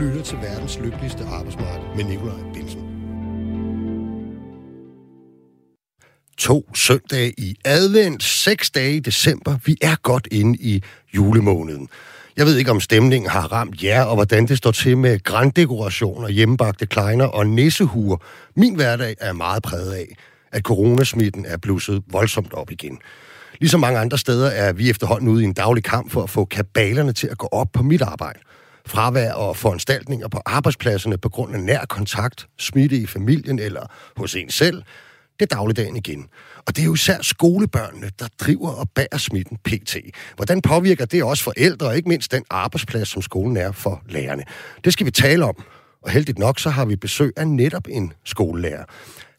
lytter til verdens lykkeligste arbejdsmarked med Nikolaj Bilsen. To søndage i advent, seks dage i december. Vi er godt inde i julemåneden. Jeg ved ikke, om stemningen har ramt jer, og hvordan det står til med granddekorationer, hjemmebagte kleiner og nissehuer. Min hverdag er meget præget af, at coronasmitten er blusset voldsomt op igen. Ligesom mange andre steder er vi efterhånden ude i en daglig kamp for at få kabalerne til at gå op på mit arbejde. Fravær og foranstaltninger på arbejdspladserne på grund af nær kontakt, smitte i familien eller hos en selv, det er dagligdagen igen. Og det er jo især skolebørnene, der driver og bærer smitten pt. Hvordan påvirker det også forældre, og ikke mindst den arbejdsplads, som skolen er for lærerne? Det skal vi tale om. Og heldigt nok, så har vi besøg af netop en skolelærer.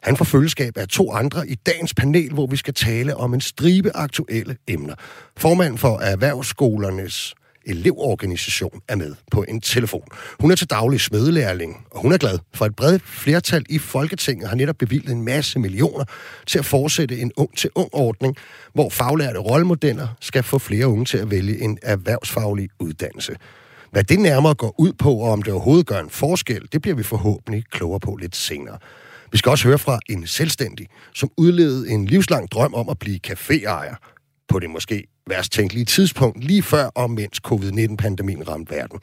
Han får følgeskab af to andre i dagens panel, hvor vi skal tale om en stribe aktuelle emner. Formand for Erhvervsskolernes elevorganisation er med på en telefon. Hun er til daglig smedelærling, og hun er glad for et bredt flertal i Folketinget har netop bevilget en masse millioner til at fortsætte en ung-til-ung-ordning, hvor faglærte rollemodeller skal få flere unge til at vælge en erhvervsfaglig uddannelse. Hvad det nærmere går ud på, og om det overhovedet gør en forskel, det bliver vi forhåbentlig klogere på lidt senere. Vi skal også høre fra en selvstændig, som udlevede en livslang drøm om at blive caféejer på det måske værst tænkelige tidspunkt, lige før og mens covid-19-pandemien ramte verden.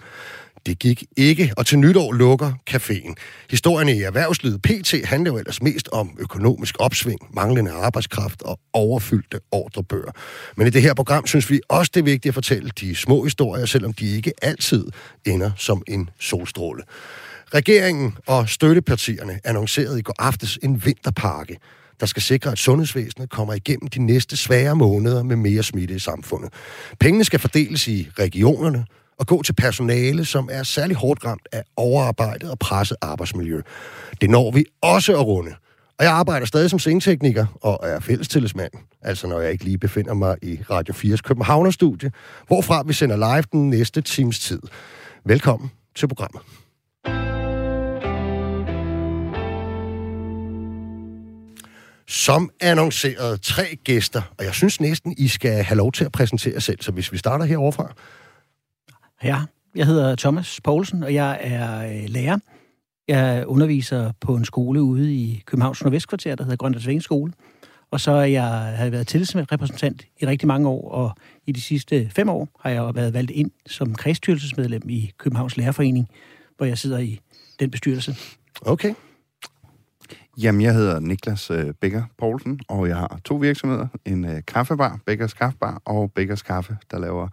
Det gik ikke, og til nytår lukker caféen. Historien i erhvervslivet PT handler jo ellers mest om økonomisk opsving, manglende arbejdskraft og overfyldte ordrebøger. Men i det her program synes vi også, det er vigtigt at fortælle de små historier, selvom de ikke altid ender som en solstråle. Regeringen og støttepartierne annoncerede i går aftes en vinterpakke, der skal sikre, at sundhedsvæsenet kommer igennem de næste svære måneder med mere smitte i samfundet. Pengene skal fordeles i regionerne og gå til personale, som er særlig hårdt ramt af overarbejdet og presset arbejdsmiljø. Det når vi også at runde. Og jeg arbejder stadig som scenetekniker og er fællestillidsmand, altså når jeg ikke lige befinder mig i Radio 4's Københavnerstudie, hvorfra vi sender live den næste times tid. Velkommen til programmet. Som annonceret tre gæster, og jeg synes næsten, I skal have lov til at præsentere jer selv, så hvis vi starter heroverfra. Ja, jeg hedder Thomas Poulsen, og jeg er øh, lærer. Jeg underviser på en skole ude i Københavns Nordvestkvarter, der hedder Grønlands skole. Og så er jeg, har jeg været tillidsrepræsentant i rigtig mange år, og i de sidste fem år har jeg været valgt ind som kredsstyrelsesmedlem i Københavns Lærerforening, hvor jeg sidder i den bestyrelse. Okay. Jamen, jeg hedder Niklas øh, Bækker Poulsen, og jeg har to virksomheder. En øh, kaffebar, Bækkers Kaffebar, og Bækkers Kaffe, der laver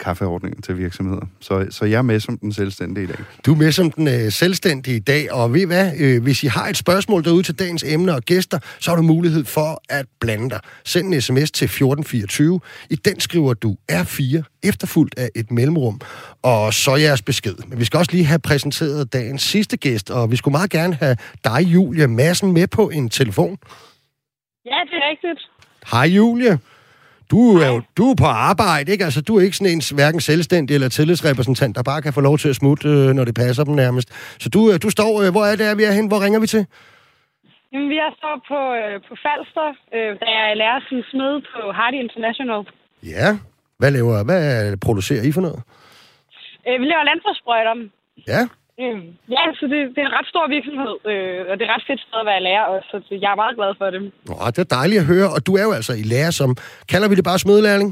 kaffeordninger til virksomheder. Så, så jeg er med som den selvstændige i dag. Du er med som den øh, selvstændige i dag, og ved hvad? Øh, hvis I har et spørgsmål derude til dagens emner og gæster, så har du mulighed for at blande dig. Send en sms til 1424. I den skriver du R4, efterfulgt af et mellemrum, og så jeres besked. Men vi skal også lige have præsenteret dagens sidste gæst, og vi skulle meget gerne have dig, Julie Madsen, med på en telefon. Ja, det er rigtigt. Hej, Julie. Du er jo du er på arbejde, ikke? Altså, du er ikke sådan en hverken selvstændig eller tillidsrepræsentant, der bare kan få lov til at smutte, øh, når det passer dem nærmest. Så du, øh, du står... Øh, hvor er det, vi er hen? Hvor ringer vi til? Jamen, vi er så på, øh, på Falster, øh, jeg er lærer som smed på Hardy International. Ja. Hvad laver... Hvad producerer I for noget? Øh, vi laver landbrugssprøjter. Ja. Øh, ja, så det, det er en ret stor virksomhed, øh, og det er ret fedt sted at være lærer også, så jeg er meget glad for det. Nå, det er dejligt at høre, og du er jo altså i lærer som... Kalder vi det bare smedlærling?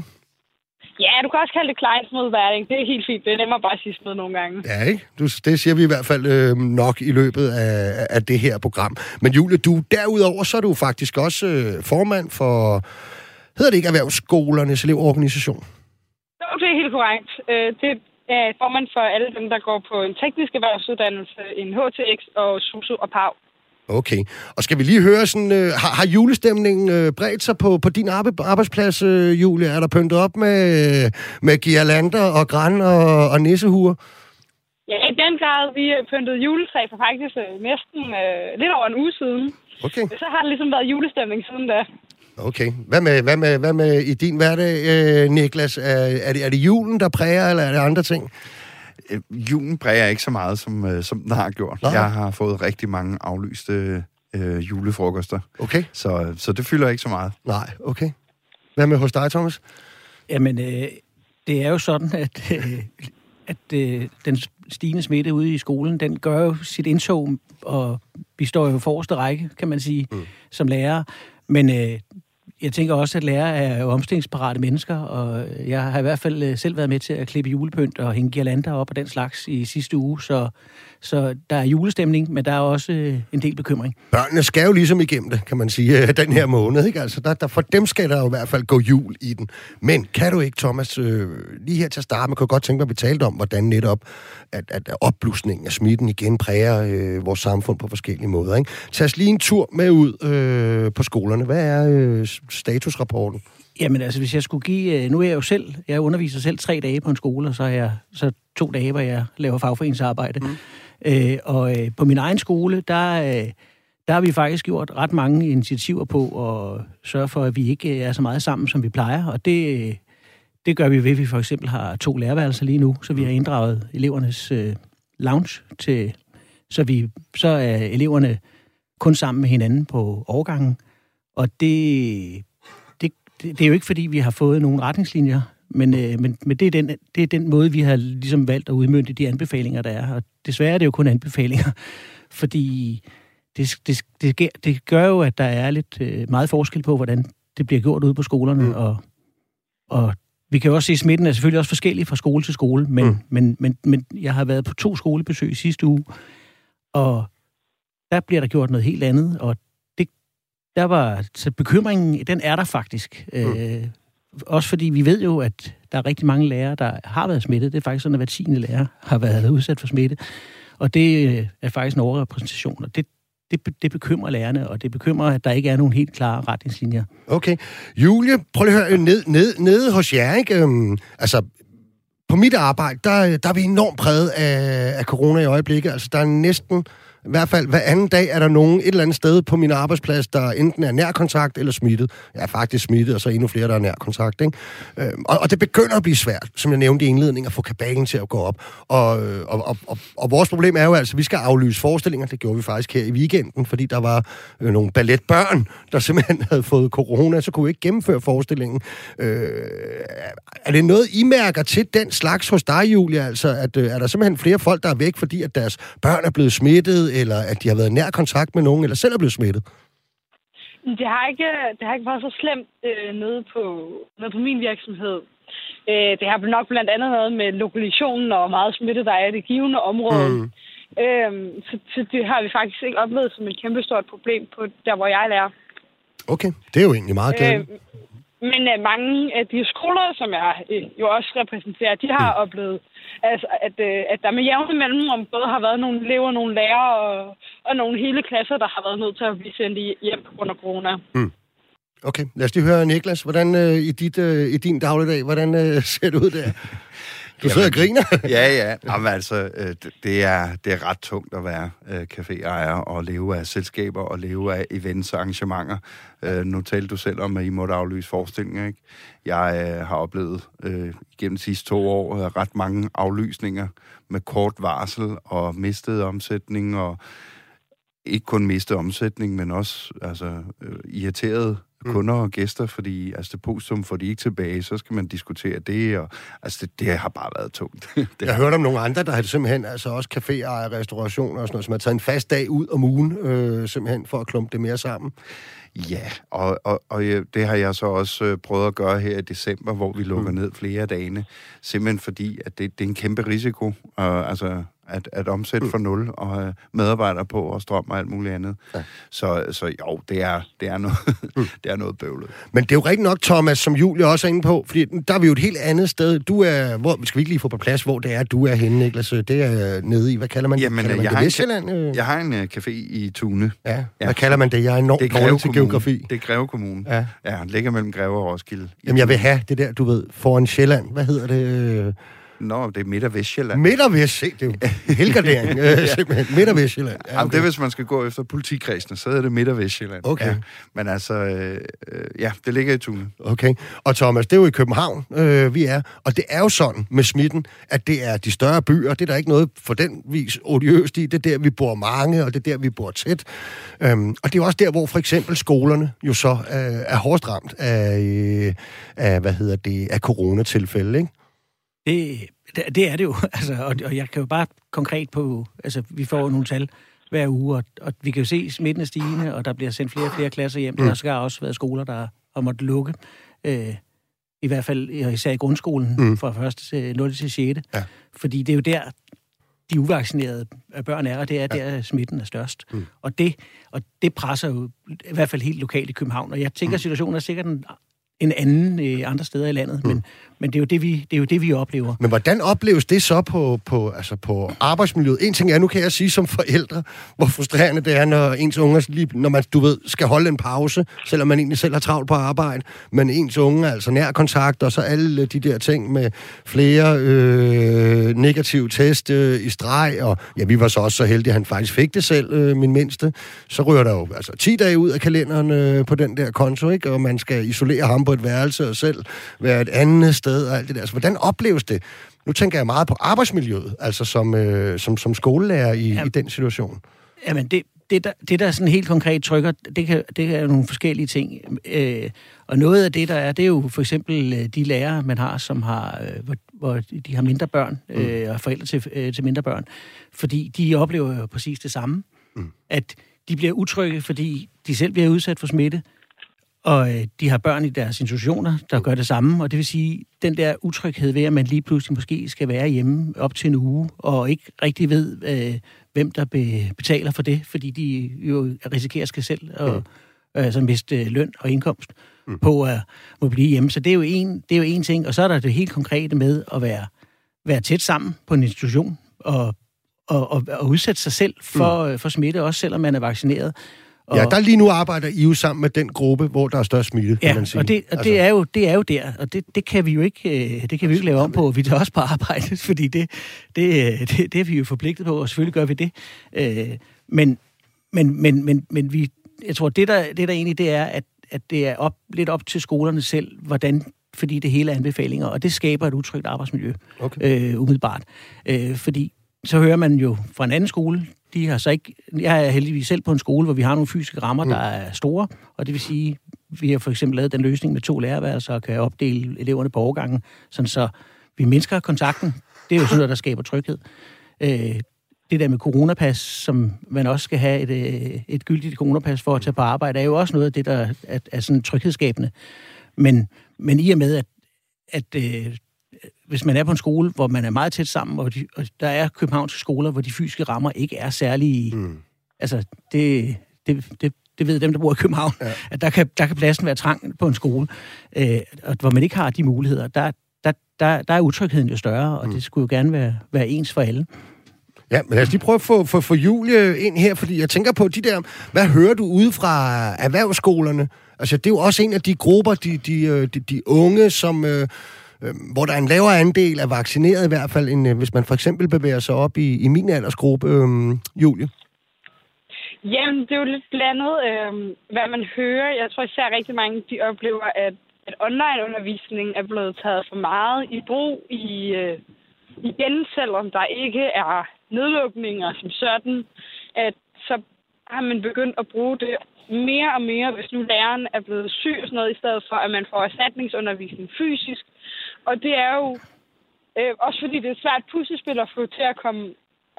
Ja, du kan også kalde det klejnsmedværling. Det er helt fint. Det er nemmere bare at sige smed nogle gange. Ja, ikke? Du, det siger vi i hvert fald øh, nok i løbet af, af det her program. Men Julie, du derudover, så er du faktisk også øh, formand for... Hedder det ikke Erhvervsskolernes elevorganisation? Jo, det er helt korrekt. Øh, det er formand for alle dem, der går på en teknisk erhvervsuddannelse, en HTX og SUSU og PAV. Okay. Og skal vi lige høre sådan, øh, har, har julestemningen øh, bredt sig på, på din arbejdsplads, øh, Julie? Er der pyntet op med, med girlander og græn og, og nissehuer? Ja, i den grad. Vi pyntede juletræ for faktisk øh, næsten øh, lidt over en uge siden. Okay. Så har det ligesom været julestemning siden da. Okay. Hvad med, hvad med, hvad med i din hverdag, øh, Niklas? Er, er, det, er det julen, der præger, eller er det andre ting? Øh, julen præger ikke så meget, som, øh, som den har gjort. Nej. Jeg har fået rigtig mange aflyste øh, julefrokoster. Okay. Så, så det fylder ikke så meget. Nej, okay. Hvad med hos dig, Thomas? Jamen, øh, det er jo sådan, at øh, at øh, den stigende smitte ude i skolen, den gør jo sit indtog, og vi står jo forreste række, kan man sige, mm. som lærer. Men øh, jeg tænker også, at lærere er omstillingsparate mennesker, og jeg har i hvert fald øh, selv været med til at klippe julepynt og hænge girlander op og den slags i sidste uge, så, så der er julestemning, men der er også øh, en del bekymring. Børnene skal jo ligesom igennem det, kan man sige, øh, den her måned. Ikke? Altså, der, der, for dem skal der jo i hvert fald gå jul i den. Men kan du ikke, Thomas, øh, lige her til at starte, man kan godt tænke mig, at vi talte om, hvordan netop at, at opblusningen af smitten igen præger øh, vores samfund på forskellige måder. Ikke? Tag os lige en tur med ud øh, på skolerne. Hvad er øh, statusrapporten? Jamen altså, hvis jeg skulle give... Øh, nu er jeg jo selv... Jeg underviser selv tre dage på en skole, og så er jeg så to dage, hvor jeg laver fagforeningsarbejde. Mm. Øh, og øh, på min egen skole, der, øh, der har vi faktisk gjort ret mange initiativer på at sørge for, at vi ikke er så meget sammen, som vi plejer. Og det, det gør vi ved, at vi for eksempel har to lærerværelser lige nu, så vi har inddraget elevernes øh, lounge til... Så, vi, så er eleverne kun sammen med hinanden på overgangen. Og det, det, det, det er jo ikke, fordi vi har fået nogle retningslinjer, men, øh, men, men det, er den, det er den måde, vi har ligesom valgt at udmynde de anbefalinger, der er. Og desværre er det jo kun anbefalinger, fordi det, det, det, det gør jo, at der er lidt øh, meget forskel på, hvordan det bliver gjort ude på skolerne, mm. og, og vi kan jo også se, at smitten er selvfølgelig også forskellig fra skole til skole, men, mm. men, men, men jeg har været på to skolebesøg i sidste uge, og der bliver der gjort noget helt andet, og der var, så bekymringen, den er der faktisk. Mm. Øh, også fordi vi ved jo, at der er rigtig mange lærere, der har været smittet. Det er faktisk sådan, at hver tiende lærer har været udsat for smitte. Og det øh, er faktisk en overrepræsentation, og det, det, det bekymrer lærerne, og det bekymrer, at der ikke er nogen helt klare retningslinjer. Okay. Julie, prøv lige at høre, ned, ned, nede hos jer, ikke? Um, altså, på mit arbejde, der, der er vi enormt præget af, af corona i øjeblikket. Altså, der er næsten i hvert fald hver anden dag er der nogen et eller andet sted på min arbejdsplads, der enten er nærkontakt eller smittet. Jeg er faktisk smittet, og så endnu flere, der er nærkontakt. Ikke? Øhm, og, og det begynder at blive svært, som jeg nævnte i indledningen, at få kabalen til at gå op. Og, øh, og, og, og, og vores problem er jo altså, at vi skal aflyse forestillinger. Det gjorde vi faktisk her i weekenden, fordi der var øh, nogle balletbørn, der simpelthen havde fået corona, så kunne vi ikke gennemføre forestillingen. Øh, er det noget, I mærker til den slags hos dig, Julia? Altså, at, øh, er der simpelthen flere folk, der er væk, fordi at deres børn er blevet smittet, eller at de har været nær kontakt med nogen, eller selv er blevet smittet? Det har ikke, det har ikke været så slemt øh, nede, på, nede på min virksomhed. Øh, det har nok blandt andet noget med lokalisationen og meget smitte, der er i det givende område. Mm. Øh, så, så det har vi faktisk ikke oplevet som et kæmpestort problem på der, hvor jeg lærer. Okay, det er jo egentlig meget. Øh, men uh, mange af de skoler, som jeg uh, jo også repræsenterer, de har mm. oplevet, altså, at, øh, at der med jævne mellemrum både har været nogle elever, nogle lærere og, og nogle hele klasser, der har været nødt til at blive sendt hjem på grund af corona. Mm. Okay, lad os lige høre, Niklas, hvordan øh, i, dit, øh, i din dagligdag, hvordan øh, ser det ud der? Du sidder og griner. ja, ja. Jamen, altså, øh, det, er, det er ret tungt at være øh, caféejer og leve af selskaber og leve af events og arrangementer. Øh, nu talte du selv om, at I måtte aflyse forestillinger, ikke? Jeg øh, har oplevet øh, gennem de sidste to år øh, ret mange aflysninger med kort varsel og mistet omsætning og ikke kun mistet omsætning, men også altså, øh, irriteret Mm. kunder og gæster, fordi altså, depositum får de ikke tilbage, så skal man diskutere det, og altså, det, det har bare været tungt. det jeg har hørt om nogle andre, der har det simpelthen, altså også caféer og restaurationer og sådan noget, som har taget en fast dag ud om ugen, øh, simpelthen for at klumpe det mere sammen. Ja, og, og, og det har jeg så også øh, prøvet at gøre her i december, hvor vi lukker mm. ned flere af dagene, simpelthen fordi, at det, det er en kæmpe risiko. Og, altså, at, at omsætte mm. for nul og have medarbejdere på og strøm og alt muligt andet. Ja. Så, så jo, det er, det er noget, mm. det er noget bøvlet. Men det er jo rigtig nok, Thomas, som Julie også er inde på, fordi der er vi jo et helt andet sted. Du er, hvor, skal vi ikke lige få på plads, hvor det er, du er henne, Niklas? Det er nede i, hvad kalder man? Jamen, kalder man jeg, det? har Vestjylland? En, jeg har en uh, café i Tune. Ja, ja. hvad kalder man det? Jeg er enormt det er til geografi. Det er Greve Kommune. Ja. Ja, ligger mellem Greve og Roskilde. Jamen, jeg vil have det der, du ved, foran Sjælland. Hvad hedder det? Nå, det er Midt- og Vestjylland. Midt- og Vest, se, det er jo helgardering, øh, simpelthen. Midt- og Vestjylland. Ja, okay. Jamen, det er, hvis man skal gå efter politikredsene, så er det Midt- og Vestjylland. Okay. Ja. Men altså, øh, ja, det ligger i Tune. Okay. Og Thomas, det er jo i København, øh, vi er. Og det er jo sådan med smitten, at det er de større byer. Det er der ikke noget for den vis odiøst i. Det er der, vi bor mange, og det er der, vi bor tæt. Øhm, og det er også der, hvor for eksempel skolerne jo så øh, er hårdest ramt af, øh, af, hvad hedder det, af coronatilfælde, ikke? Det, det er det jo, altså, og, og jeg kan jo bare konkret på, altså vi får nogle tal hver uge, og, og vi kan jo se, smitten er stigende, og der bliver sendt flere og flere klasser hjem. Mm. Der skal også været skoler, der har måttet lukke. Øh, I hvert fald især i grundskolen, mm. fra 1. til 0. til 6. Ja. Fordi det er jo der, de uvaccinerede børn er, og det er ja. der, smitten er størst. Mm. Og, det, og det presser jo i hvert fald helt lokalt i København. Og jeg tænker, mm. situationen er sikkert en, en anden øh, andre steder i landet, mm. men men det er, jo det, vi, det er jo det, vi oplever. Men hvordan opleves det så på, på, altså på arbejdsmiljøet? En ting er, nu kan jeg sige som forældre, hvor frustrerende det er, når ens unger, lige, når man, du ved, skal holde en pause, selvom man egentlig selv har travlt på arbejde, men ens unge, altså nær kontakt, og så alle de der ting med flere øh, negative test øh, i streg, og ja, vi var så også så heldige, at han faktisk fik det selv, øh, min mindste. Så rører der jo altså 10 dage ud af kalenderen øh, på den der konto, ikke? og man skal isolere ham på et værelse og selv være et andet sted og alt det der. Altså, hvordan opleves det? Nu tænker jeg meget på arbejdsmiljøet, altså som, øh, som, som skolelærer i, ja. i den situation. Jamen, det, det, der, det der sådan helt konkret trykker, det kan, det kan nogle forskellige ting. Øh, og noget af det, der er, det er jo for eksempel øh, de lærere, man har, som har, øh, hvor, hvor de har mindre børn, mm. øh, og forældre til, øh, til mindre børn. Fordi de oplever jo præcis det samme. Mm. At de bliver utrygge, fordi de selv bliver udsat for smitte, og øh, de har børn i deres institutioner, der gør det samme, og det vil sige, den der utryghed ved, at man lige pludselig måske skal være hjemme op til en uge, og ikke rigtig ved, øh, hvem der be, betaler for det, fordi de jo risikerer sig selv at mm. altså miste løn og indkomst mm. på at må blive hjemme. Så det er, jo en, det er jo en ting, og så er der det helt konkrete med at være, være tæt sammen på en institution, og, og, og, og udsætte sig selv for, mm. for smitte, også selvom man er vaccineret. Og, ja, der lige nu arbejder I jo sammen med den gruppe, hvor der er størst smitte, ja, kan man sige. og, det, og altså. det, er jo, det er jo der, og det, det kan vi jo ikke, øh, det kan vi ikke lave om på. Vi er også på arbejde, fordi det, det, det, det er vi jo forpligtet på, og selvfølgelig gør vi det. Øh, men, men, men, men, men vi, jeg tror, det der, det der egentlig det er, at, at det er op, lidt op til skolerne selv, hvordan fordi det hele er anbefalinger, og det skaber et utrygt arbejdsmiljø, okay. øh, umiddelbart. Øh, fordi så hører man jo fra en anden skole, de har så ikke... Jeg er heldigvis selv på en skole, hvor vi har nogle fysiske rammer, mm. der er store, og det vil sige, vi har for eksempel lavet den løsning med to lærerværelser og kan opdele eleverne på overgangen, sådan så vi mindsker kontakten. Det er jo sådan noget, der skaber tryghed. Øh, det der med coronapas, som man også skal have et, øh, et gyldigt coronapas for at tage på arbejde, er jo også noget af det, der er, er sådan tryghedsskabende. Men, men i og med, at, at øh, hvis man er på en skole, hvor man er meget tæt sammen, og, de, og der er københavnske skoler, hvor de fysiske rammer ikke er særlige... Mm. Altså, det, det, det, det ved dem, der bor i København, ja. at der kan, der kan pladsen være trang på en skole, øh, og hvor man ikke har de muligheder. Der, der, der, der er utrygheden jo større, og mm. det skulle jo gerne være, være ens for alle. Ja, men lad os lige prøve at få, få, få Julie ind her, fordi jeg tænker på de der... Hvad hører du ude fra erhvervsskolerne? Altså, det er jo også en af de grupper, de, de, øh, de, de unge, som... Øh, øh, hvor der er en lavere andel af vaccineret i hvert fald, end øh, hvis man for eksempel bevæger sig op i, i min aldersgruppe, øh, Julie? Jamen, det er jo lidt blandet, øh, hvad man hører. Jeg tror især rigtig mange, de oplever, at, at online-undervisning er blevet taget for meget i brug i, øh, igen, selvom der ikke er nedlukninger som sådan, at så har man begyndt at bruge det mere og mere, hvis nu læreren er blevet syg og sådan noget, i stedet for, at man får erstatningsundervisning fysisk. Og det er jo øh, også fordi, det er svært puslespil at få til at komme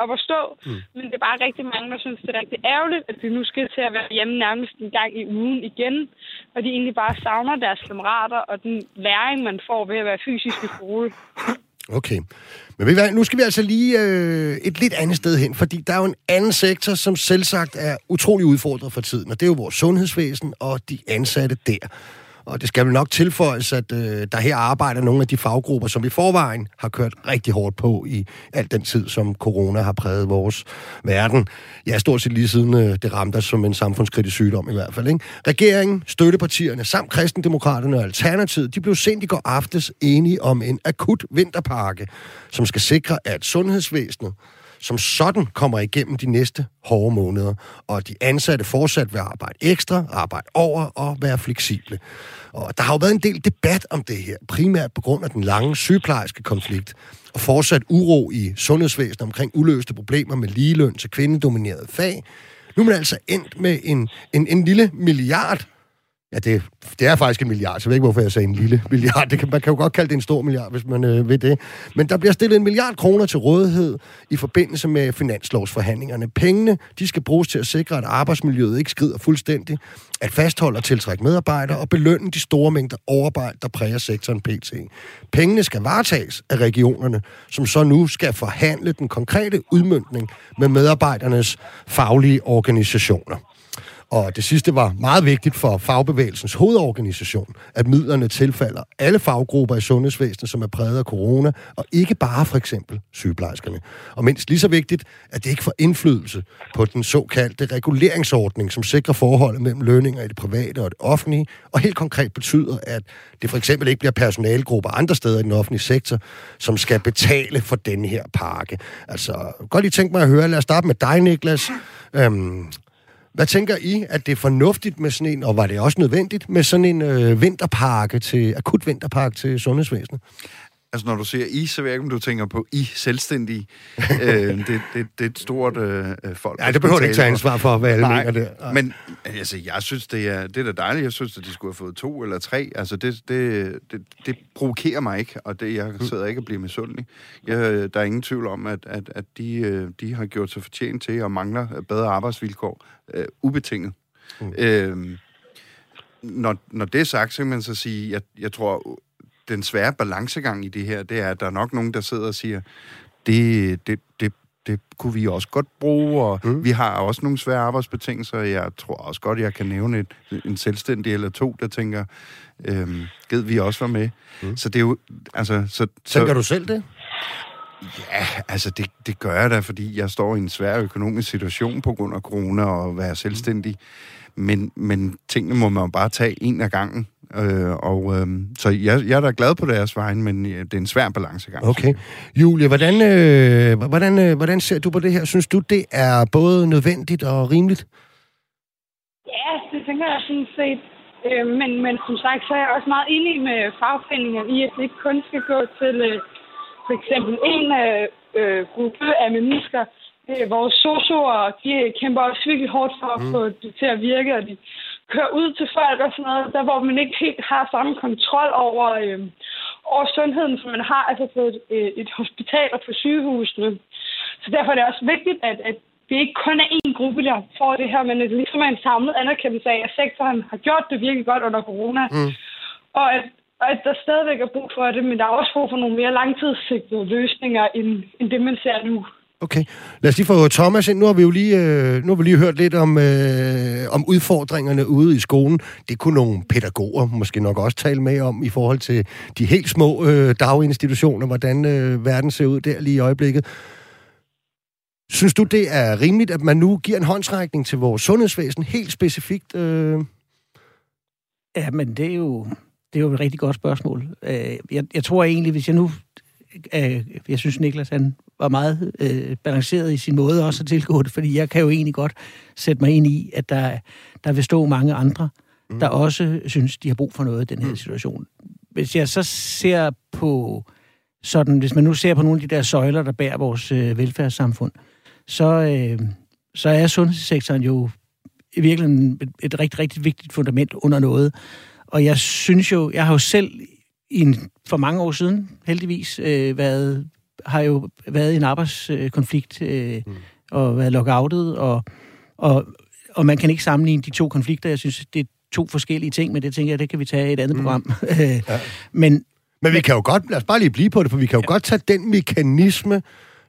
op og stå. Mm. Men det er bare rigtig mange, der synes, det er rigtig ærgerligt, at de nu skal til at være hjemme nærmest en gang i ugen igen. Og de egentlig bare savner deres kammerater og den læring, man får ved at være fysisk i skole. Okay. Men ved hvad, nu skal vi altså lige øh, et lidt andet sted hen, fordi der er jo en anden sektor, som selvsagt er utrolig udfordret for tiden, og det er jo vores sundhedsvæsen og de ansatte der. Og det skal vel nok tilføjes, at øh, der her arbejder nogle af de faggrupper, som i forvejen har kørt rigtig hårdt på i al den tid, som corona har præget vores verden. Ja, stort set lige siden øh, det ramte os som en samfundskritisk sygdom i hvert fald. Ikke? Regeringen, støttepartierne samt kristendemokraterne og Alternativet, de blev sent i går aftes enige om en akut vinterpakke, som skal sikre, at sundhedsvæsenet som sådan kommer igennem de næste hårde måneder, og de ansatte fortsat vil arbejde ekstra, arbejde over og være fleksible. Og der har jo været en del debat om det her, primært på grund af den lange sygeplejerske konflikt, og fortsat uro i sundhedsvæsenet omkring uløste problemer med ligeløn til kvindedominerede fag. Nu er man altså endt med en, en, en lille milliard Ja, det, det er faktisk en milliard, så jeg ved ikke, hvorfor jeg sagde en lille milliard. Det kan, man kan jo godt kalde det en stor milliard, hvis man øh, ved det. Men der bliver stillet en milliard kroner til rådighed i forbindelse med finanslovsforhandlingerne. Pengene, de skal bruges til at sikre, at arbejdsmiljøet ikke skrider fuldstændig, at fastholde og tiltrække medarbejdere og belønne de store mængder overarbejde, der præger sektoren PT. Pengene skal varetages af regionerne, som så nu skal forhandle den konkrete udmyndning med medarbejdernes faglige organisationer. Og det sidste var meget vigtigt for fagbevægelsens hovedorganisation, at midlerne tilfalder alle faggrupper i sundhedsvæsenet, som er præget af corona, og ikke bare for eksempel sygeplejerskerne. Og mindst lige så vigtigt, at det ikke får indflydelse på den såkaldte reguleringsordning, som sikrer forholdet mellem lønninger i det private og det offentlige, og helt konkret betyder, at det for eksempel ikke bliver personalegrupper andre steder i den offentlige sektor, som skal betale for den her pakke. Altså, godt lige tænke mig at høre, lad os starte med dig, Niklas. Øhm, hvad tænker I, at det er fornuftigt med sådan en, og var det også nødvendigt, med sådan en øh, vinterpakke til, akut vinterpakke til sundhedsvæsenet? Altså, når du siger I, så ved jeg ikke, om du tænker på I selvstændige. øh, det, det, det er et stort øh, folk. Ja, det behøver du ikke tage ansvar for, hvad alle Nej, mener det. Nej. Men altså, jeg synes, det er, det er da dejligt. Jeg synes, at de skulle have fået to eller tre. Altså, det, det, det, det provokerer mig ikke, og det, jeg sidder ikke og bliver misundelig. Jeg, der er ingen tvivl om, at, at, at de, øh, de har gjort sig fortjent til og mangler bedre arbejdsvilkår. Uh, ubetinget. Mm. Øh, når, når det er sagt, så kan man så sige, jeg, jeg tror, den svære balancegang i det her, det er, at der er nok nogen, der sidder og siger, det, det, det, det kunne vi også godt bruge, og mm. vi har også nogle svære arbejdsbetingelser. Jeg tror også godt, jeg kan nævne et, en selvstændig eller to, der tænker, øhm, ged vi også var med. Mm. Så det er jo, altså... Så, Tænker så, du selv det? Ja, altså det, det gør jeg da, fordi jeg står i en svær økonomisk situation på grund af corona og være selvstændig. Men, men tingene må man jo bare tage en af gangen. Øh, og øh, så jeg, jeg er da glad på deres vejen, men ja, det er en svær balancegang. Okay. Julie, hvordan, øh, hvordan, øh, hvordan ser du på det her? Synes du, det er både nødvendigt og rimeligt? Ja, det tænker jeg sådan set. Øh, men, men som sagt, så er jeg også meget enig med fagforeningerne i, at det ikke kun skal gå til øh, for eksempel en øh, gruppe af mennesker. Øh, vores sosuer, de kæmper også virkelig hårdt for at mm. få det til at virke, og de kører ud til folk og sådan noget, der hvor man ikke helt har samme kontrol over, øh, over sundheden, som man har altså på et, øh, et hospital og på sygehusene. Så derfor er det også vigtigt, at, at det ikke kun er én gruppe, der får det her, men at det ligesom er en samlet anerkendelse af, at sektoren har gjort det virkelig godt under corona. Mm. Og at, og at der stadigvæk er brug for det, men der er også brug for nogle mere langtidssigtede løsninger, end, end det, man ser nu. Okay. Lad os lige få Thomas ind. Nu har vi jo lige, øh, nu har vi lige hørt lidt om, øh, om udfordringerne ude i skolen. Det kunne nogle pædagoger måske nok også tale med om i forhold til de helt små øh, daginstitutioner, hvordan øh, verden ser ud der lige i øjeblikket. Synes du, det er rimeligt, at man nu giver en håndsrækning til vores sundhedsvæsen helt specifikt? Øh? Ja, men det er jo, det er jo et rigtig godt spørgsmål. Øh, jeg, jeg tror egentlig, hvis jeg nu... Øh, jeg synes, Niklas han var meget øh, balanceret i sin måde også at tilgå det, fordi jeg kan jo egentlig godt sætte mig ind i, at der, der vil stå mange andre, mm. der også synes, de har brug for noget i den her mm. situation. Hvis jeg så ser på sådan, hvis man nu ser på nogle af de der søjler, der bærer vores øh, velfærdssamfund, så, øh, så er sundhedssektoren jo i virkeligheden et, et rigtig, rigtig vigtigt fundament under noget. Og jeg synes jo, jeg har jo selv en, for mange år siden, heldigvis, øh, været, har jo været en arbejdskonflikt øh, mm. og været lockoutet, og, og, og man kan ikke sammenligne de to konflikter. Jeg synes, det er to forskellige ting, men det tænker jeg, det kan vi tage i et andet mm. program. ja. men, men vi kan jo godt, lad os bare lige blive på det, for vi kan jo ja. godt tage den mekanisme,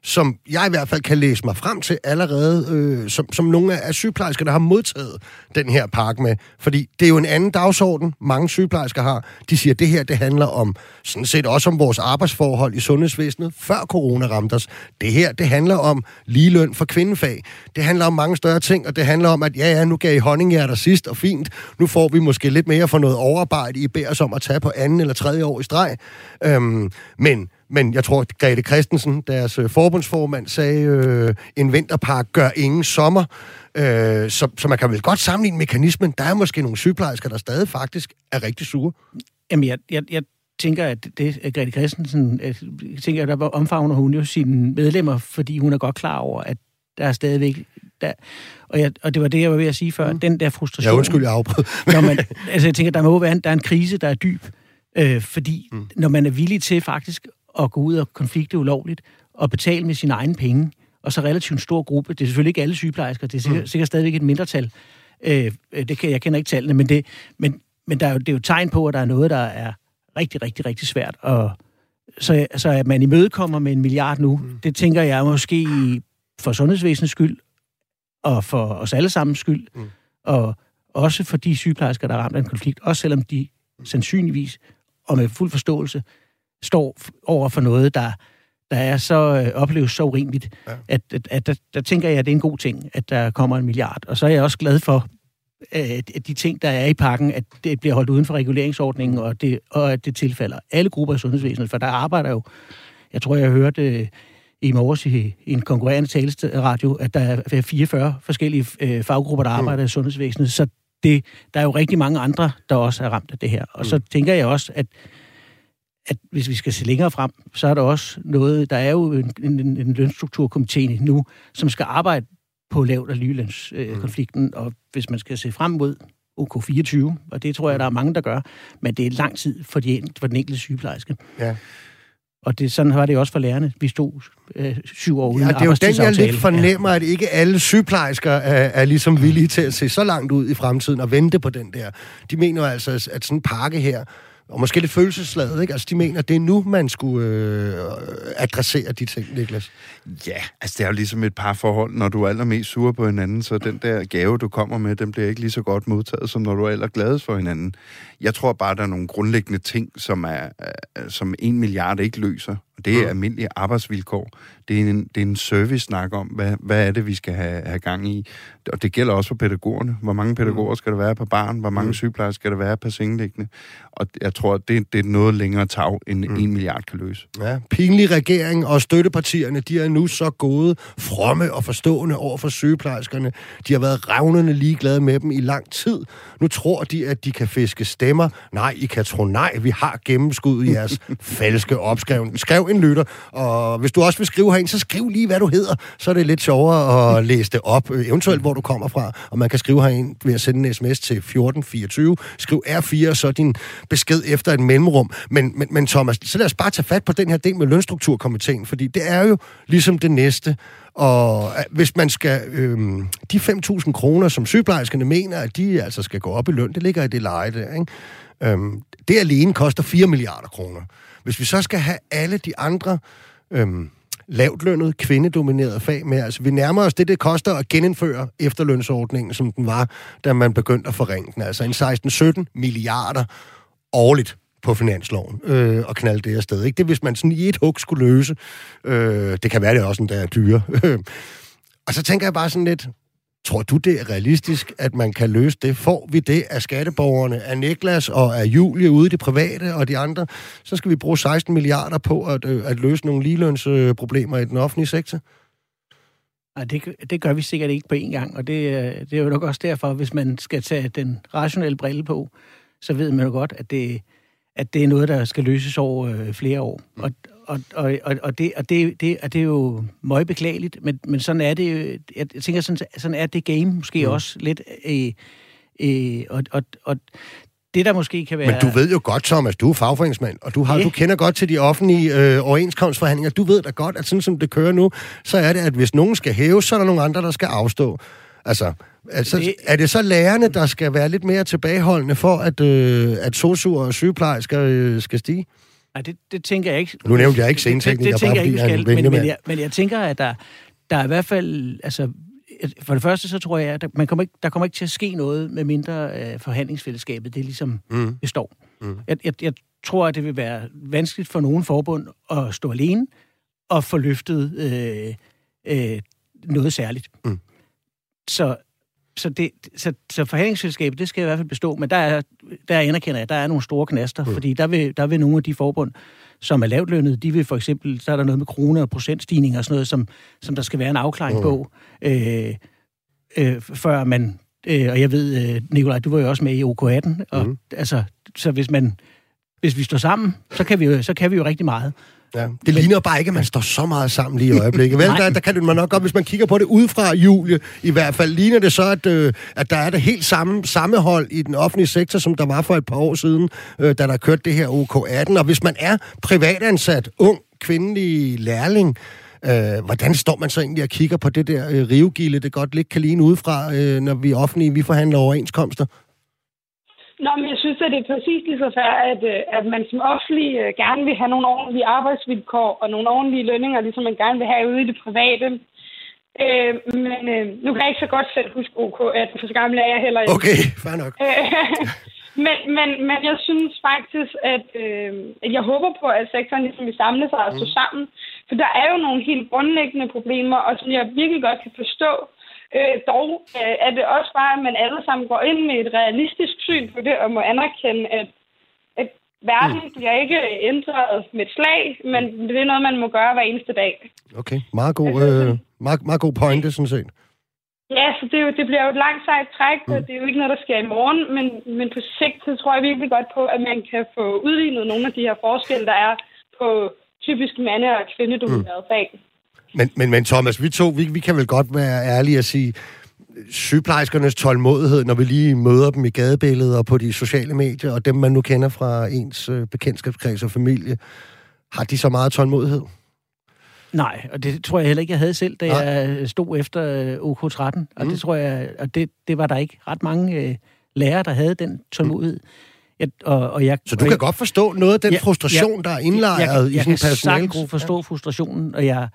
som jeg i hvert fald kan læse mig frem til allerede, øh, som, som nogle af sygeplejerskerne har modtaget den her pakke med. Fordi det er jo en anden dagsorden, mange sygeplejersker har. De siger, at det her det handler om sådan set også om vores arbejdsforhold i sundhedsvæsenet, før corona ramte os. Det her, det handler om ligeløn for kvindefag. Det handler om mange større ting, og det handler om, at ja, ja, nu gav I honninghjerter sidst, og fint. Nu får vi måske lidt mere for noget overarbejde. I beder os om at tage på anden eller tredje år i streg. Øhm, men men jeg tror, at Grete Christensen, deres øh, forbundsformand, sagde, øh, en vinterpark gør ingen sommer. Øh, så, så man kan vel godt sammenligne mekanismen. Der er måske nogle sygeplejersker, der stadig faktisk er rigtig sure. Jamen, jeg, jeg, jeg tænker, at det at Grete Christensen, jeg tænker, at der omfavner hun jo sine medlemmer, fordi hun er godt klar over, at der er stadigvæk der, og, jeg, og det var det, jeg var ved at sige før, mm. den der frustration. Ja, undskyld, jeg afbrød. når man, altså jeg tænker, der må være en, der er en krise, der er dyb, øh, fordi mm. når man er villig til faktisk at gå ud og konflikte ulovligt, og betale med sine egne penge, og så relativt stor gruppe, det er selvfølgelig ikke alle sygeplejersker, det er sikkert, mm. sikkert stadigvæk et mindretal, øh, det kan, jeg kender ikke tallene, men, det, men, men der er jo, det er jo tegn på, at der er noget, der er rigtig, rigtig, rigtig svært. Og, så, så at man imødekommer med en milliard nu, mm. det tænker jeg måske for sundhedsvæsenets skyld, og for os alle sammen skyld, mm. og også for de sygeplejersker, der er ramt af en konflikt, også selvom de sandsynligvis og med fuld forståelse står over for noget, der, der er så øh, opleves så urimeligt, ja. at, at, at der, der tænker jeg, at det er en god ting, at der kommer en milliard. Og så er jeg også glad for, at de ting, der er i pakken, at det bliver holdt uden for reguleringsordningen, og, det, og at det tilfælder alle grupper i sundhedsvæsenet, for der arbejder jo, jeg tror, jeg hørte øh, i morges i, i en konkurrerende taleradio, at der er 44 forskellige øh, faggrupper, der mm. arbejder mm. i sundhedsvæsenet, så det, der er jo rigtig mange andre, der også er ramt af det her. Og mm. så tænker jeg også, at at hvis vi skal se længere frem, så er der også noget, der er jo en, en, en lønstrukturkomité nu, som skal arbejde på lavt- og ligelønskonflikten, øh, mm. og hvis man skal se frem mod OK24, og det tror jeg, der er mange, der gør, men det er lang tid for, de, for den enkelte sygeplejerske. Ja. Og det, sådan var det også for lærerne. Vi stod øh, syv år uden ja, det er jo den, jeg lidt fornemmer, ja. at ikke alle sygeplejersker er, er ligesom villige til at se så langt ud i fremtiden og vente på den der. De mener altså, at sådan en pakke her og måske lidt følelsesladet, ikke? Altså, de mener, at det er nu, man skulle øh, adressere de ting, Niklas. Ja, altså det er jo ligesom et par forhold. Når du er allermest sur på hinanden, så den der gave, du kommer med, den bliver ikke lige så godt modtaget, som når du er allergladest for hinanden. Jeg tror bare, der er nogle grundlæggende ting, som, er, øh, som en milliard ikke løser. Og det er mm. almindelige arbejdsvilkår. Det er en, det er en service-snak om, hvad, hvad er det, vi skal have, have gang i. Og det gælder også for pædagogerne. Hvor mange pædagoger mm. skal der være per barn? Hvor mange mm. sygeplejersker skal der være per sengeliggende? Og jeg tror, det, det er noget længere tag, end mm. en milliard kan løse. Ja, pinlig regering og støttepartierne, de er nu så gode, fromme og forstående over for sygeplejerskerne. De har været revnende ligeglade med dem i lang tid. Nu tror de, at de kan fiske stemmer. Nej, I kan tro nej, vi har gennemskuddet jeres falske opskriv skrev en lytter, og hvis du også vil skrive herind, så skriv lige, hvad du hedder. Så er det lidt sjovere at læse det op, øh, eventuelt hvor du kommer fra. Og man kan skrive herind ved at sende en sms til 1424. Skriv R4, så din besked efter et mellemrum. Men, men, men Thomas, så lad os bare tage fat på den her del med lønstrukturkomiteen, fordi det er jo ligesom det næste. Og øh, hvis man skal... Øhm, de 5.000 kroner, som sygeplejerskerne mener, at de altså skal gå op i løn, det ligger i det leje der, ikke? Øhm, det alene koster 4 milliarder kroner. Hvis vi så skal have alle de andre øhm, lavtlønnet, kvindedominerede fag med, altså vi nærmer os det, det koster at genindføre efterlønsordningen, som den var, da man begyndte at forringe den. Altså en 16-17 milliarder årligt på finansloven øh, og knalde det afsted. Ikke? Det hvis man sådan i et hug skulle løse. Øh, det kan være, det også en der er dyre. og så tænker jeg bare sådan lidt, tror du, det er realistisk, at man kan løse det? Får vi det af skatteborgerne, af Niklas og af Julie ude i det private og de andre? Så skal vi bruge 16 milliarder på at, øh, at løse nogle ligelønsproblemer i den offentlige sektor? Nej, det, det gør vi sikkert ikke på én gang, og det, øh, det er jo nok også derfor, hvis man skal tage den rationelle brille på, så ved man jo godt, at det, at det er noget, der skal løses over øh, flere år. Mm. Og, og, og, og, det, og det, det, og det er jo meget beklageligt, men, men sådan er det jo, jeg tænker, sådan, sådan er det game måske mm. også lidt. Øh, øh, og, og, og det, der måske kan være... Men du ved jo godt, Thomas, du er fagforeningsmand, og du, har, ja. du kender godt til de offentlige øh, overenskomstforhandlinger. Du ved da godt, at sådan som det kører nu, så er det, at hvis nogen skal hæve, så er der nogle andre, der skal afstå. Altså, Altså, det... er det så lærerne, der skal være lidt mere tilbageholdende for, at, øh, at sosuer og sygeplejersker øh, skal stige? Nej, det, det tænker jeg ikke. Nu nævnte jeg ikke sceneteknikker, det, det, det tænker jeg ikke, skal, men, men, jeg, men jeg tænker, at der, der er i hvert fald... Altså, for det første, så tror jeg, at der, man kommer ikke, der kommer ikke til at ske noget, med mindre øh, forhandlingsfællesskabet, det ligesom mm. består. Mm. Jeg, jeg, jeg tror, at det vil være vanskeligt for nogen forbund at stå alene og få løftet øh, øh, noget særligt. Mm. Så så, det, så, så forhandlingsselskabet, det skal i hvert fald bestå, men der, er, der anerkender jeg, at der er nogle store knaster, mm. fordi der vil, der vil nogle af de forbund, som er lavt lønnet, de vil for eksempel, så er der noget med kroner og procentstigninger og sådan noget, som, som der skal være en afklaring mm. på, øh, øh, før man, øh, og jeg ved, øh, Nikolaj, du var jo også med i OK18, og mm. altså, så hvis man, hvis vi står sammen, så kan vi jo, så kan vi jo rigtig meget. Ja. Det ligner bare ikke, at man står så meget sammen lige i øjeblikket. Vel, der, der kan man nok godt, hvis man kigger på det udefra, Julie, i hvert fald, ligner det så, at, øh, at der er det helt samme sammenhold i den offentlige sektor, som der var for et par år siden, øh, da der kørte det her OK18. Og hvis man er privatansat, ung, kvindelig lærling, Øh, hvordan står man så egentlig og kigger på det der øh, rivegilde, det godt lidt kan ligne udefra, øh, når vi offentlige, vi forhandler overenskomster? Nå, men jeg synes, at det er præcis lige så fair, at, øh, at man som offentlig øh, gerne vil have nogle ordentlige arbejdsvilkår og nogle ordentlige lønninger, ligesom man gerne vil have ude i det private. Øh, men øh, nu kan jeg ikke så godt selv huske OK, at for gammel er jeg heller ikke. Okay, fair nok. men, men, men jeg synes faktisk, at, øh, at jeg håber på, at sektoren ligesom vil samle sig og stå mm. sammen. For der er jo nogle helt grundlæggende problemer, og som jeg virkelig godt kan forstå. Øh, dog øh, er det også bare, at man alle sammen går ind med et realistisk syn på det, og må anerkende, at, at verden mm. bliver ikke ændret med et slag, men det er noget, man må gøre hver eneste dag. Okay, meget god, altså, øh, meget, meget god pointe, sådan set. Ja, så det, jo, det bliver jo et langt sejt træk, mm. det er jo ikke noget, der sker i morgen, men, men på sigt så tror jeg virkelig godt på, at man kan få udlignet nogle af de her forskelle, der er på typisk mande- og kvindedomineret mm. fag. Men, men, men Thomas, vi to, vi, vi kan vel godt være ærlige at sige, sygeplejerskernes tålmodighed, når vi lige møder dem i gadebilledet og på de sociale medier, og dem, man nu kender fra ens øh, bekendtskabskreds og familie, har de så meget tålmodighed? Nej, og det tror jeg heller ikke, jeg havde selv, da Nej. jeg stod efter øh, OK13. Og mm. det tror jeg, og det, det var der ikke ret mange øh, lærere, der havde den tålmodighed. Jeg, og, og jeg, så du kan jeg, godt forstå noget af den ja, frustration, ja, der er indlejret jeg, jeg, i sådan en personalgruppe? Jeg kan forstå frustrationen, og jeg...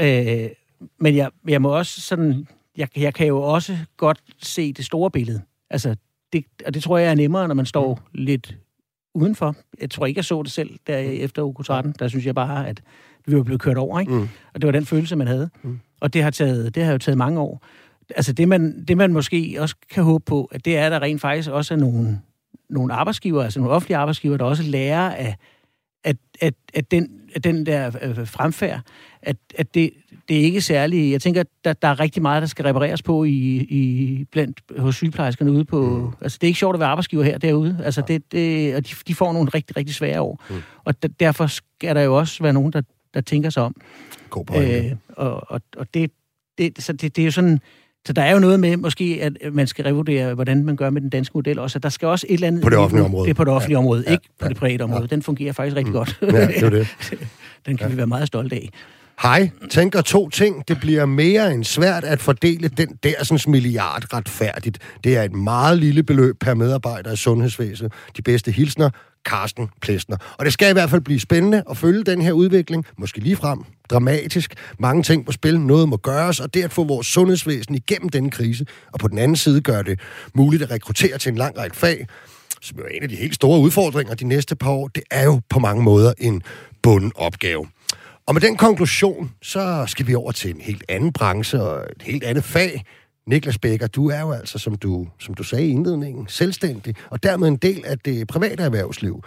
Øh, men jeg, jeg må også sådan... Jeg, jeg kan jo også godt se det store billede. Altså, det, og det tror jeg er nemmere, når man står mm. lidt udenfor. Jeg tror ikke, jeg så det selv der mm. efter uge 13. Der synes jeg bare, at vi var blevet kørt over, ikke? Mm. Og det var den følelse, man havde. Mm. Og det har, taget, det har jo taget mange år. Altså, det man, det man måske også kan håbe på, at det er, at der rent faktisk også er nogle nogle arbejdsgiver, altså nogle offentlige arbejdsgiver, der også lærer af, at, at, at, den, den der øh, fremfærd, at, at det, det er ikke særligt... Jeg tænker, at der, der er rigtig meget, der skal repareres på i, i blandt hos sygeplejerskerne ude på... Mm. Altså, det er ikke sjovt at være arbejdsgiver her derude. Altså, det, det, og de, de får nogle rigtig, rigtig svære år. Mm. Og der, derfor skal der jo også være nogen, der, der tænker sig om. God pointe. Øh, og, og, og det, det, så det, det er jo sådan så der er jo noget med, måske, at man skal revurdere, hvordan man gør med den danske model også. Der skal også et eller andet... På det offentlige område. Det er på det offentlige ja. område, ja. ikke ja. på det private område. Ja. Den fungerer faktisk rigtig mm. godt. Ja, det er det. den kan ja. vi være meget stolte af. Hej, tænker to ting. Det bliver mere end svært at fordele den dersens milliard retfærdigt. Det er et meget lille beløb per medarbejder i sundhedsvæsenet. De bedste hilsner, Carsten Plesner. Og det skal i hvert fald blive spændende at følge den her udvikling, måske lige frem, dramatisk. Mange ting på spil, noget må gøres, og det at få vores sundhedsvæsen igennem denne krise, og på den anden side gør det muligt at rekruttere til en lang række fag, som er en af de helt store udfordringer de næste par år, det er jo på mange måder en bunden opgave. Og med den konklusion, så skal vi over til en helt anden branche og et helt andet fag, Niklas Bækker, du er jo altså, som du, som du sagde i indledningen, selvstændig, og dermed en del af det private erhvervsliv.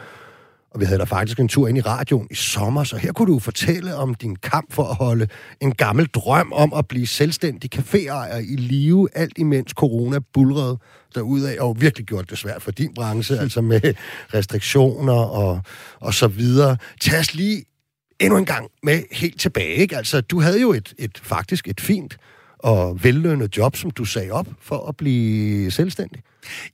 Og vi havde da faktisk en tur ind i radioen i sommer, så her kunne du fortælle om din kamp for at holde en gammel drøm om at blive selvstændig caféejer i live, alt imens corona bulrede derudad, og virkelig gjort det svært for din branche, altså med restriktioner og, og så videre. Tag os lige endnu en gang med helt tilbage, ikke? Altså, du havde jo et, et faktisk et fint og vellønnet job, som du sagde op for at blive selvstændig?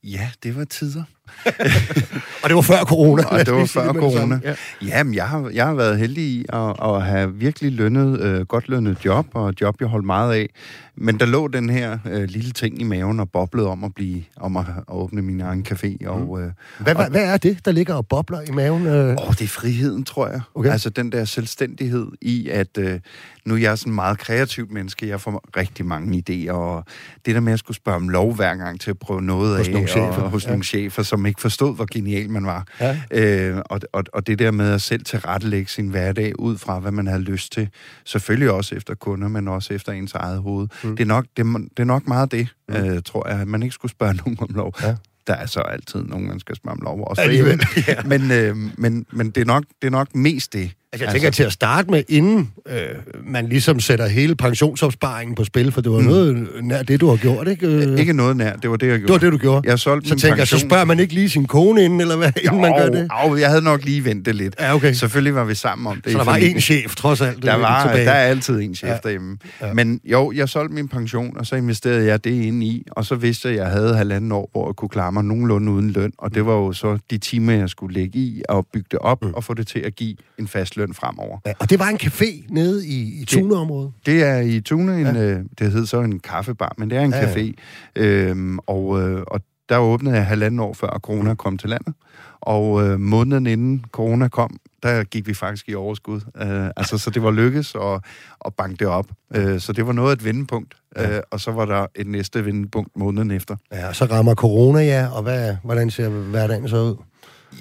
Ja, det var tider. og det var før corona. Og det var før corona. Ja. Jamen, jeg har, jeg har været heldig i at, at have virkelig lønnet, øh, godt lønnet job, og job, jeg holdt meget af. Men der lå den her øh, lille ting i maven og boblede om at blive om at, at åbne min egen café. Og, mm. øh, hvad, og, hvad er det, der ligger og bobler i maven? Øh? Åh, det er friheden, tror jeg. Okay. Altså den der selvstændighed i, at øh, nu er jeg sådan en meget kreativt menneske. Jeg får rigtig mange idéer, og det der med at skulle spørge om lov hver gang til at prøve noget hos af, nogle chefer. og hos ja. nogle chefer, som ikke forstod, hvor genial man var. Ja. Øh, og, og, og det der med at selv tilrettelægge sin hverdag ud fra, hvad man har lyst til. Selvfølgelig også efter kunder, men også efter ens eget hoved. Mm. Det, er nok, det, det er nok meget det, mm. øh, tror jeg, man ikke skulle spørge nogen om lov. Ja. Der er så altid nogen, man skal spørge om lov. Også ja. men, øh, men, men det, er nok, det er nok mest det, Altså, jeg tænker til at starte med, inden øh, man ligesom sætter hele pensionsopsparingen på spil, for det var mm. noget nær det, du har gjort, ikke? Ikke noget nær, det var det, jeg gjorde. det var det, du gjorde. Jeg solgte så min tænker jeg, så pension. spørger man ikke lige sin kone inden, eller hvad, inden man gør det? Au, jeg havde nok lige ventet lidt. Ja, okay. Selvfølgelig var vi sammen om det. Så der var en chef, trods alt. Der, øh, var, der er altid en chef Ja. derhjemme. Ja. Ja. Men jo, jeg solgte min pension, og så investerede jeg det ind i, og så vidste jeg, at jeg havde halvanden år, hvor jeg kunne klare mig nogenlunde uden løn, og det var jo så de timer, jeg skulle lægge i, og bygge det op, mm. og få det til at give en fast løn fremover. Ja, og det var en café nede i, i Tuneområdet. Det er i Tune, en, Ja. øh, det hed så en kaffebar, men det er en Ja, ja, ja. café. Øhm, og, øh, og der åbnede jeg halvanden år før corona kom til landet. Og øh, måneden inden corona kom, der gik vi faktisk i overskud. Øh, altså, så det var lykkes at, at banke det op. Øh, så det var noget af et vendepunkt. Ja. Øh, og så var der et næste vendepunkt måneden efter. Ja, og så rammer corona, ja, og hvad, hvordan ser hverdagen så ud?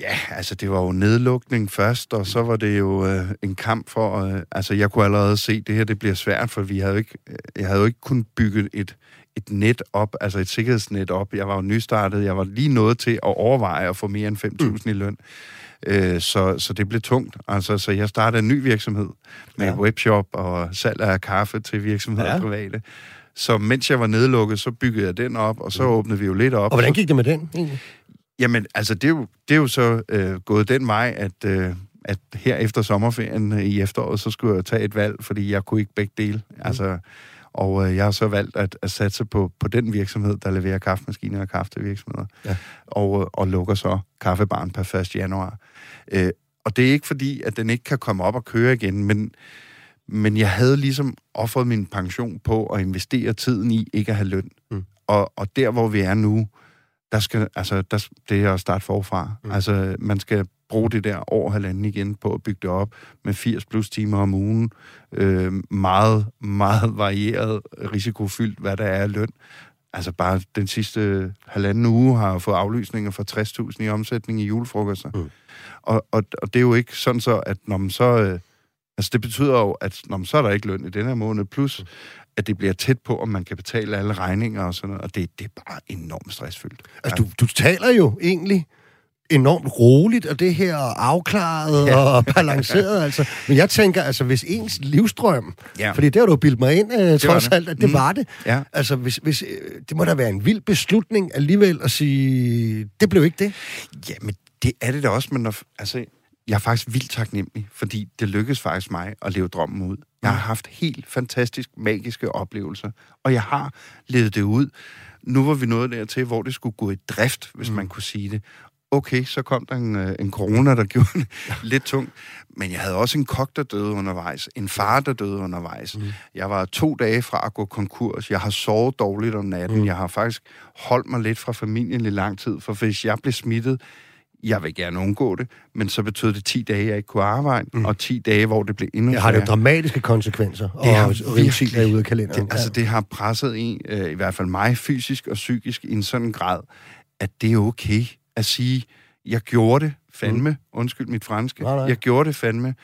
Ja, altså det var jo nedlukning først, og så var det jo øh, en kamp for... Øh, altså jeg kunne allerede se, at det her det bliver svært, for vi havde jo ikke, øh, jeg havde jo ikke kunnet bygge et, et net op, altså et sikkerhedsnet op. Jeg var jo nystartet, jeg var lige nået til at overveje at få mere end 5.000 i løn. Øh, så, så det blev tungt. Altså, så jeg startede en ny virksomhed med Ja. webshop og salg af kaffe til virksomheder Ja. private. Så mens jeg var nedlukket, så byggede jeg den op, og så åbnede vi jo lidt op. Og hvordan gik det med den, egentlig? Jamen, altså, det er jo, det er jo så øh, gået den vej, at, øh, at her efter sommerferien øh, i efteråret, så skulle jeg tage et valg, fordi jeg kunne ikke begge dele. Mm. Altså, og øh, jeg har så valgt at, at satse på, på den virksomhed, der leverer kaffemaskiner og kaffe til virksomheder. Ja. Og, øh, og lukker så kaffebaren per 1. januar. Øh, og det er ikke fordi, at den ikke kan komme op og køre igen, men, men jeg havde ligesom offret min pension på at investere tiden i ikke at have løn. Mm. Og, og der, hvor vi er nu, der skal, altså, der, det er at starte forfra. Mm. Mm. Altså, man skal bruge det der år halvanden igen på at bygge det op med 80 plus timer om ugen. Øh, meget, meget varieret, risikofyldt, hvad der er løn. Altså bare den sidste halvanden uge har jeg fået aflysninger for 60.000 i omsætning i julefrokoster. Mm. Mm. Og, og, og det er jo ikke sådan så, at når man så... Øh, altså det betyder jo, at når man så er der ikke løn i den her måned, plus at det bliver tæt på, om man kan betale alle regninger og sådan noget, og det, det er bare enormt stressfyldt. Altså, du, du taler jo egentlig enormt roligt, og det her afklaret ja. Og balanceret, altså. Men jeg tænker, altså, hvis ens livsstrøm, Ja. fordi det har du bildt mig ind, øh, trods alt, at det Mm. var det. Ja. Altså, hvis, hvis, øh, det må da være en vild beslutning alligevel at sige, det blev ikke det. Ja, men det er det da også, men når, altså, jeg er faktisk vildt taknemmelig, fordi det lykkedes faktisk mig at leve drømmen ud. Jeg har haft helt fantastisk magiske oplevelser, og jeg har levet det ud. Nu var vi nået dertil, hvor det skulle gå i drift, hvis mm. man kunne sige det. Okay, så kom der en, øh, en corona, der gjorde det lidt tungt. Men jeg havde også en kok, der døde undervejs. En far, der døde undervejs. Mm. Jeg var to dage fra at gå konkurs. Jeg har sovet dårligt om natten. Mm. Jeg har faktisk holdt mig lidt fra familien i lang tid. For hvis jeg blev smittet, jeg vil gerne undgå det, men så betød det 10 dage, jeg ikke kunne arbejde, mm. og 10 dage, hvor det blev endnu Det har det jo dramatiske konsekvenser, og, Det og rive 10 dage ud af kalenderen. Det, altså, det har presset en, øh, i hvert fald mig, fysisk og psykisk, i en sådan grad, at det er okay at sige, jeg gjorde det fandme, mm. undskyld mit franske, Nej, nej. jeg gjorde det fandme,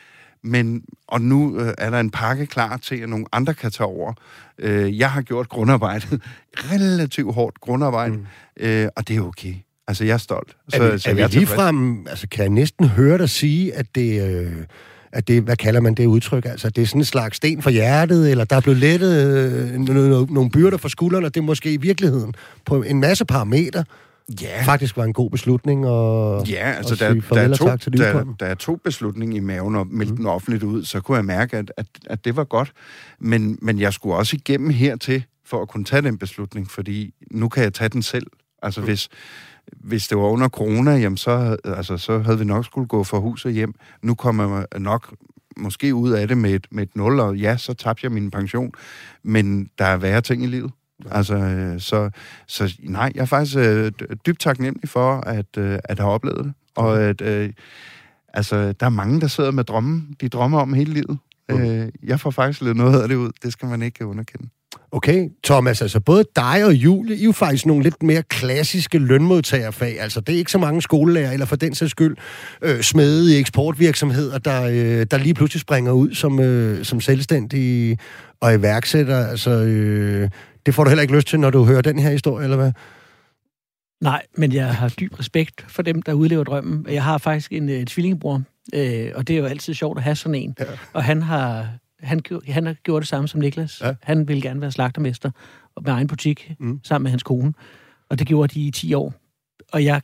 men, og nu øh, er der en pakke klar til, at nogle andre kan tage over. Øh, jeg har gjort grundarbejdet, relativt hårdt grundarbejde, mm. øh, og det er okay. Altså, jeg er stolt. Så, er vi, er vi ligefrem, altså kan jeg næsten høre dig sige, at det, øh, at det, hvad kalder man det udtryk, altså det er sådan en slags sten for hjertet, eller der er blevet lettet øh, nogle, nogle byrder for skuldrene, det er måske i virkeligheden på en masse parametre Ja, faktisk var en god beslutning og Ja, altså og der, der, er to, der, der er to beslutninger i maven og meldte mm. den offentligt ud, så kunne jeg mærke, at, at, at det var godt. Men, men jeg skulle også igennem hertil for at kunne tage den beslutning, fordi nu kan jeg tage den selv. Altså mm. hvis, hvis det var under corona, jamen så, altså, så havde vi nok skulle gå fra hus og hjem. Nu kommer jeg nok måske ud af det med et, med et nul, og ja, så tabte jeg min pension. Men der er værre ting i livet. Altså, øh, så, så nej, jeg er faktisk øh, dybt taknemmelig for at, øh, at have oplevet det. Og at, øh, altså, der er mange, der sidder med drømme. De drømmer om hele livet. Mm. Øh, jeg får faktisk lidt noget af det ud. Det skal man ikke underkende. Okay, Thomas, altså både dig og Julie, I er jo faktisk nogle lidt mere klassiske lønmodtagerfag. Altså det er ikke så mange skolelærer, eller for den sags skyld øh, smede i eksportvirksomheder, der, øh, der lige pludselig springer ud som, øh, som selvstændige og iværksætter. Altså, øh, det får du heller ikke lyst til, når du hører den her historie, eller hvad? Nej, men jeg har dyb respekt for dem, der udlever drømmen. Jeg har faktisk en, en tvillingebror, øh, og det er jo altid sjovt at have sådan en. Ja. Og han har, han, han har gjort det samme som Niklas. Ja. Han ville gerne være slagtermester med egen butik mm. sammen med hans kone. Og det gjorde de i 10 år. Og jeg,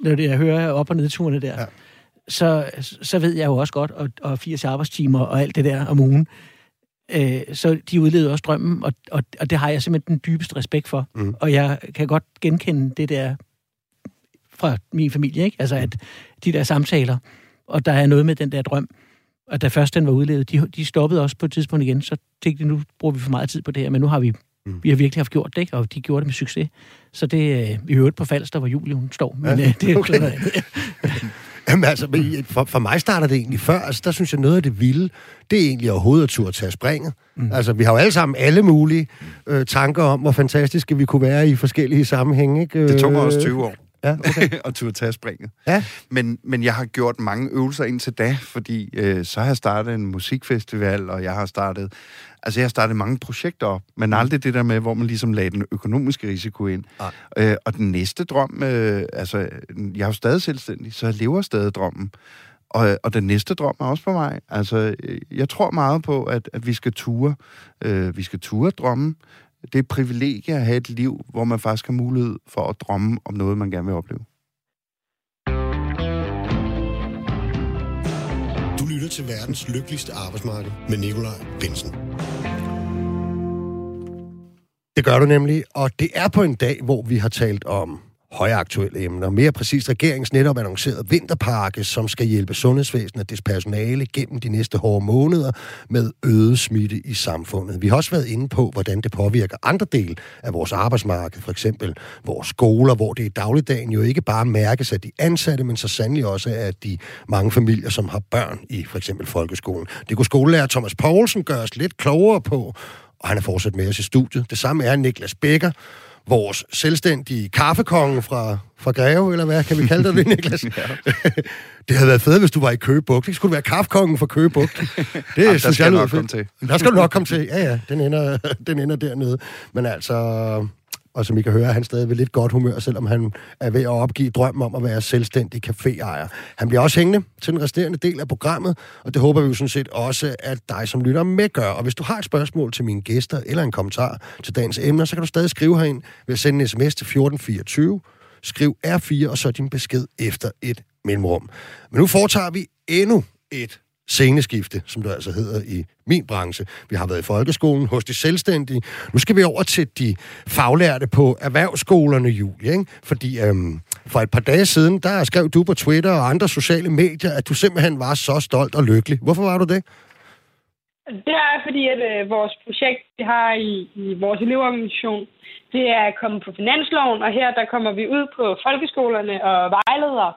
når jeg hører op- og nedturene der, ja. så, så ved jeg jo også godt, og, og 80 arbejdstimer og alt det der om ugen, øh, så de udleder også drømmen, og, og, og det har jeg simpelthen den dybeste respekt for. Mm. Og jeg kan godt genkende det der fra min familie, ikke? Altså, at de der samtaler, og der er noget med den der drøm, og da først den var udlevet, de, de stoppede også på et tidspunkt igen, så tænkte de, nu bruger vi for meget tid på det her, men nu har vi, mm. vi har virkelig haft gjort det, ikke? og de gjorde det med succes. Så det er i øvrigt på Falster, hvor Julie hun står, men ja, øh, det er okay. noget Jamen altså, for, for mig starter det egentlig før. Altså, der synes jeg, noget af det vilde, det er egentlig overhovedet at turde tage springet. Mm. Altså, vi har jo alle sammen alle mulige øh, tanker om, hvor fantastiske vi kunne være i forskellige sammenhænge. Ikke? Det tog mig også 20 år. Ja, okay. og turde tage springet. Ja. Men, men jeg har gjort mange øvelser indtil da, fordi øh, så har jeg startet en musikfestival, og jeg har startet Altså, jeg har startet mange projekter op, men mm. aldrig det der med, hvor man ligesom lagde den økonomiske risiko ind. Ah. Øh, og den næste drøm, øh, altså, jeg er jo stadig selvstændig, så jeg lever stadig drømmen. Og, og den næste drøm er også på mig. Altså, jeg tror meget på, at, at vi skal ture. Øh, vi skal ture drømme. Det er et privilegie at have et liv, hvor man faktisk har mulighed for at drømme om noget, man gerne vil opleve. lytter til verdens lykkeligste arbejdsmarked med Nikolaj Bensen. Det gør du nemlig, og det er på en dag, hvor vi har talt om højaktuelle emner. Mere præcist regeringens netop annonceret vinterpakke, som skal hjælpe sundhedsvæsenet og dets personale gennem de næste hårde måneder med øget smitte i samfundet. Vi har også været inde på, hvordan det påvirker andre dele af vores arbejdsmarked, for eksempel vores skoler, hvor det i dagligdagen jo ikke bare mærkes af de ansatte, men så sandelig også af de mange familier, som har børn i for eksempel folkeskolen. Det kunne skolelærer Thomas Poulsen gøre os lidt klogere på, og han er fortsat med os i studiet. Det samme er Niklas Bækker, vores selvstændige kaffekonge fra, fra Greve, eller hvad kan vi kalde det, Niklas? ja. det havde været fedt, hvis du var i Køgebugt. Ikke skulle være kaffekongen fra Køgebugt. Det Jamen, synes jeg nok komme til. Der skal du nok komme til. Ja, ja, den ender, den ender dernede. Men altså, og som I kan høre, er han stadig ved lidt godt humør, selvom han er ved at opgive drømmen om at være selvstændig caféejer. Han bliver også hængende til den resterende del af programmet, og det håber vi jo sådan set også, at dig som lytter med gør. Og hvis du har et spørgsmål til mine gæster, eller en kommentar til dagens emner, så kan du stadig skrive herind ved at sende en sms til 1424. Skriv R4, og så din besked efter et mellemrum. Men nu foretager vi endnu et sceneskifte, som det altså hedder i min branche. Vi har været i folkeskolen hos de selvstændige. Nu skal vi over til de faglærte på erhvervsskolerne, Julie. Ikke? Fordi øhm, for et par dage siden, der skrev du på Twitter og andre sociale medier, at du simpelthen var så stolt og lykkelig. Hvorfor var du det? Det er fordi, at øh, vores projekt, vi har i, i vores elevorganisation, det er kommet på finansloven, og her der kommer vi ud på folkeskolerne og vejleder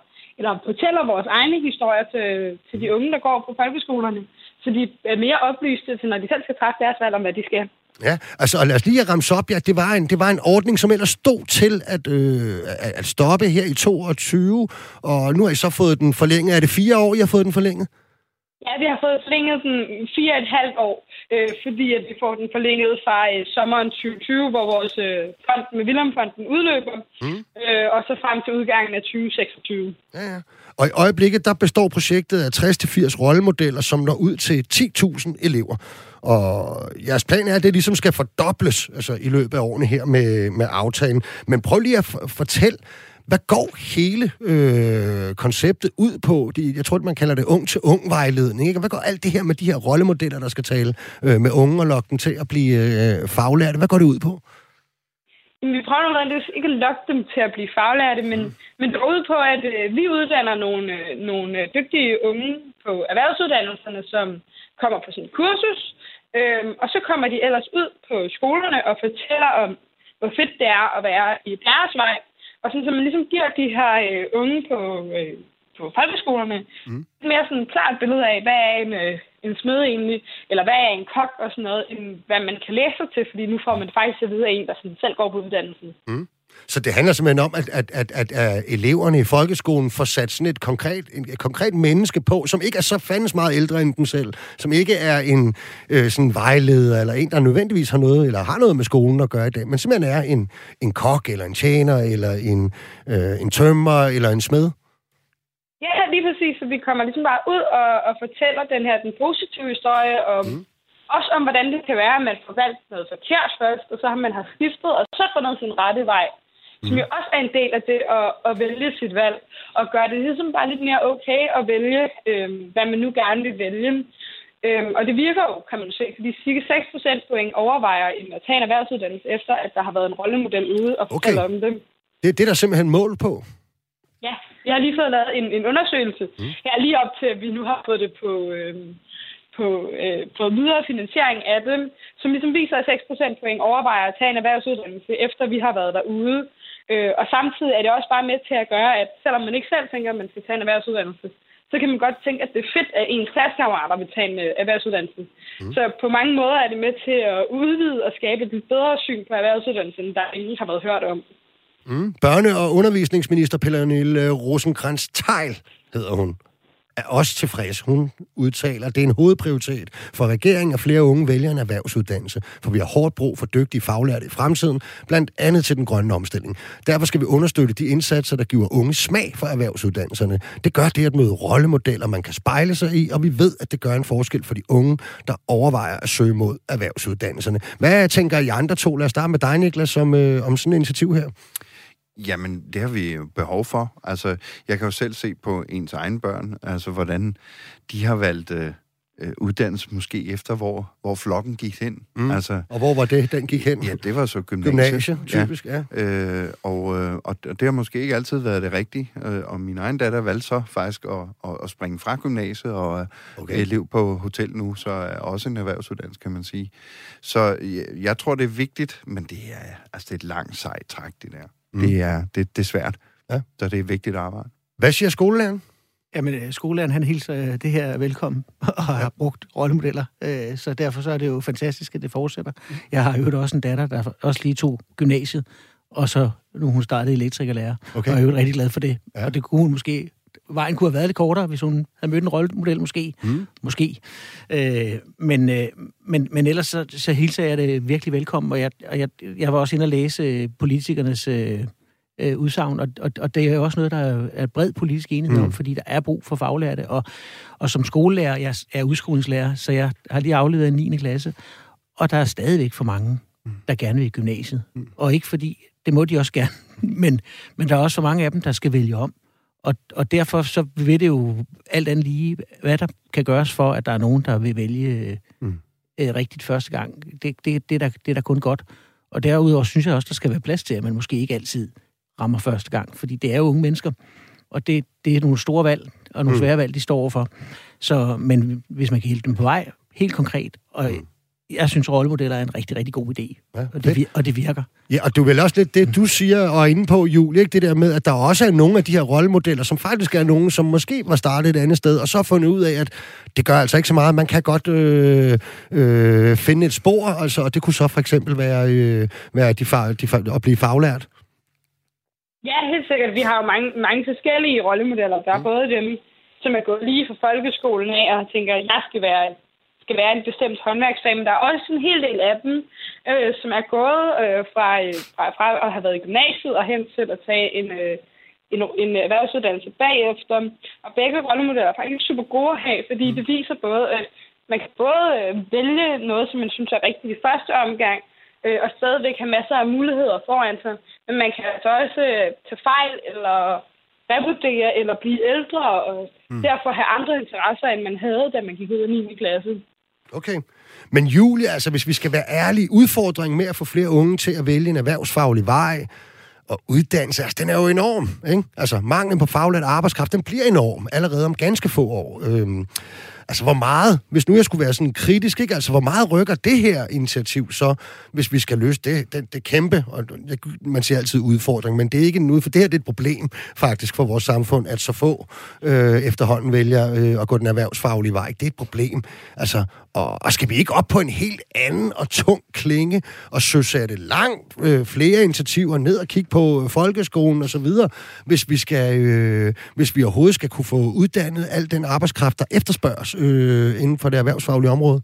eller fortæller vores egne historier til, til de unge, der går på folkeskolerne, så de er mere oplyste, til når de selv skal træffe deres valg om, hvad de skal. Ja, altså og lad os lige ramse op, ja, det var en, det var en ordning, som ellers stod til at, øh, at stoppe her i 22, og nu har I så fået den forlænget. Er det fire år, I har fået den forlænget? Ja, vi har fået forlænget den fire og et halvt år, øh, fordi at vi får den forlænget fra øh, sommeren 2020, hvor vores øh, fond med Vilhelmfonden udløber, mm. øh, og så frem til udgangen af 2026. Ja, ja. Og i øjeblikket, der består projektet af 60-80 rollemodeller, som når ud til 10.000 elever. Og jeres plan er, at det ligesom skal fordobles altså, i løbet af årene her med, med aftalen. Men prøv lige at fortælle, hvad går hele øh, konceptet ud på? De, jeg tror, man kalder det ung-til-ung-vejledning. Ikke? Hvad går alt det her med de her rollemodeller, der skal tale øh, med unge og lokke dem til at blive øh, faglærte? Hvad går det ud på? Vi prøver nødvendigvis ikke at lokke dem til at blive faglærte, men, mm. men det går ud på, at øh, vi uddanner nogle, øh, nogle øh, dygtige unge på erhvervsuddannelserne, som kommer på et kursus, øh, og så kommer de ellers ud på skolerne og fortæller om, hvor fedt det er at være i deres vej, og sådan, så man ligesom giver de her øh, unge på, øh, på folkeskolerne mm. mere sådan et klart billede af, hvad er en, øh, en smed egentlig, eller hvad er en kok og sådan noget, end hvad man kan læse sig til, fordi nu får man faktisk at vide af en, der sådan selv går på uddannelsen. Mm. Så det handler simpelthen om, at, at, at, at, at eleverne i folkeskolen får sat sådan et konkret, en, et konkret menneske på, som ikke er så fandens meget ældre end dem selv, som ikke er en øh, sådan vejleder, eller en, der nødvendigvis har noget, eller har noget med skolen at gøre i dag, men simpelthen er en, en kok, eller en tjener, eller en, øh, en tømmer, eller en smed. Ja, lige præcis. Så vi kommer ligesom bare ud og, og fortæller den her den positive historie om, mm. også om, hvordan det kan være, at man får valgt noget forkert først, og så har man har skiftet, og så fundet sin rette vej som jo også er en del af det at, at vælge sit valg, og gøre det ligesom bare lidt mere okay at vælge, øh, hvad man nu gerne vil vælge. Øhm, og det virker jo, kan man se, fordi cirka 6 procentpoint overvejer at tage en erhvervsuddannelse, efter at der har været en rollemodel ude og fortælle okay. om det. Det er det, der simpelthen mål på? Ja, jeg har lige fået lavet en, en undersøgelse. Mm. Jeg er lige op til, at vi nu har fået det på, øh, på, øh, på videre finansiering af dem, som ligesom viser, at 6 procentpoint overvejer at tage en erhvervsuddannelse, efter vi har været derude. Øh, og samtidig er det også bare med til at gøre, at selvom man ikke selv tænker, at man skal tage en erhvervsuddannelse, så kan man godt tænke, at det er fedt, at ens klassekammerater vil tage en øh, erhvervsuddannelse. Mm. Så på mange måder er det med til at udvide og skabe et bedre syn på erhvervsuddannelsen, der ingen har været hørt om. Mm. Børne- og undervisningsminister Pernille rosenkrantz teil hedder hun er også tilfreds. Hun udtaler, at det er en hovedprioritet for regeringen, at flere unge vælger en erhvervsuddannelse, for vi har hårdt brug for dygtige faglærte i fremtiden, blandt andet til den grønne omstilling. Derfor skal vi understøtte de indsatser, der giver unge smag for erhvervsuddannelserne. Det gør det at møde rollemodeller, man kan spejle sig i, og vi ved, at det gør en forskel for de unge, der overvejer at søge mod erhvervsuddannelserne. Hvad tænker I andre to? Lad os starte med dig, Niklas, om, øh, om sådan et initiativ her. Jamen, det har vi behov for. Altså, jeg kan jo selv se på ens egen børn, altså hvordan de har valgt øh, øh, uddannelse måske efter, hvor, hvor flokken gik hen. Mm. Altså, og hvor var det, den gik hen? Ja, det var så gymnasiet. Gymnasie, typisk, ja. ja. Øh, og, øh, og det har måske ikke altid været det rigtige. Øh, og min egen datter valgte så faktisk at, at, at springe fra gymnasiet og er okay. elev på hotel nu, så er også en erhvervsuddannelse, kan man sige. Så jeg, jeg tror, det er vigtigt, men det er, altså, det er et langt sejt træk, det der. Mm. Det, er, det, det er svært, ja. så det er vigtigt arbejde. Hvad siger skolelæreren? Jamen, øh, skolelæreren han hilser øh, det her velkommen og har brugt rollemodeller, øh, så derfor så er det jo fantastisk, at det fortsætter. Jeg har jo også en datter, der også lige tog gymnasiet, og så nu hun startede elektrikerlærer, okay. og jeg er jo rigtig glad for det. Ja. Og det kunne hun måske vejen kunne have været lidt kortere, hvis hun havde mødt en rollemodel, måske. Mm. Måske. Øh, men, øh, men, men ellers så, så hilser jeg det virkelig velkommen, og jeg, og jeg, jeg var også inde og læse politikernes øh, øh, udsagn, og, og, og det er jo også noget, der er bred politisk enighed mm. om, fordi der er brug for faglærte, og, og som skolelærer, jeg er udskolingslærer, så jeg har lige aflevet en 9. klasse, og der er stadigvæk for mange, mm. der gerne vil i gymnasiet. Mm. Og ikke fordi, det må de også gerne, men, men der er også for mange af dem, der skal vælge om. Og, og derfor så vil det jo alt andet lige, hvad der kan gøres for, at der er nogen, der vil vælge mm. øh, rigtigt første gang. Det, det, det, er der, det er der kun godt. Og derudover synes jeg også, der skal være plads til, at man måske ikke altid rammer første gang, fordi det er jo unge mennesker, og det, det er nogle store valg, og nogle mm. svære valg, de står overfor. Så, men hvis man kan hjælpe dem på vej, helt konkret, og mm jeg synes, rollemodeller er en rigtig, rigtig god idé. Ja, og, det, og det virker. Ja, og du vil også lidt det, du siger og er inde på, Julie, ikke? det der med, at der også er nogle af de her rollemodeller, som faktisk er nogen, som måske var startet et andet sted, og så har fundet ud af, at det gør altså ikke så meget. Man kan godt øh, øh, finde et spor, altså, og det kunne så for eksempel være, øh, være de fag, de, at blive faglært. Ja, helt sikkert. Vi har jo mange, mange forskellige rollemodeller. Der er mm. både dem, som er gået lige fra folkeskolen af og tænker, at jeg skal være skal være en bestemt håndværksfag, men der er også en hel del af dem, øh, som er gået øh, fra, fra, fra at have været i gymnasiet og hen til at tage en, øh, en, en erhvervsuddannelse bagefter. Og begge rollemodeller er faktisk super gode at have, fordi det viser både, at man kan både øh, vælge noget, som man synes er rigtigt i første omgang, øh, og stadigvæk have masser af muligheder foran sig. Men man kan altså også øh, tage fejl eller revurdere eller blive ældre og mm. derfor have andre interesser, end man havde, da man gik ud af 9. klasse. Okay. Men Julie, altså hvis vi skal være ærlige, udfordringen med at få flere unge til at vælge en erhvervsfaglig vej og uddannelse, altså den er jo enorm. Ikke? Altså manglen på faglært arbejdskraft, den bliver enorm allerede om ganske få år. Øhm, Altså, hvor meget, hvis nu jeg skulle være sådan kritisk, ikke? Altså, hvor meget rykker det her initiativ så, hvis vi skal løse det, det, det kæmpe, og man siger altid udfordring, men det er ikke en ud, for det her det er et problem faktisk for vores samfund, at så få øh, efterhånden vælger øh, at gå den erhvervsfaglige vej. Det er et problem. Altså, og, og skal vi ikke op på en helt anden og tung klinge og søsætte langt øh, flere initiativer ned og kigge på øh, folkeskolen og så videre, hvis vi skal, øh, hvis vi overhovedet skal kunne få uddannet al den arbejdskraft, der efterspørges øh, inden for det erhvervsfaglige område?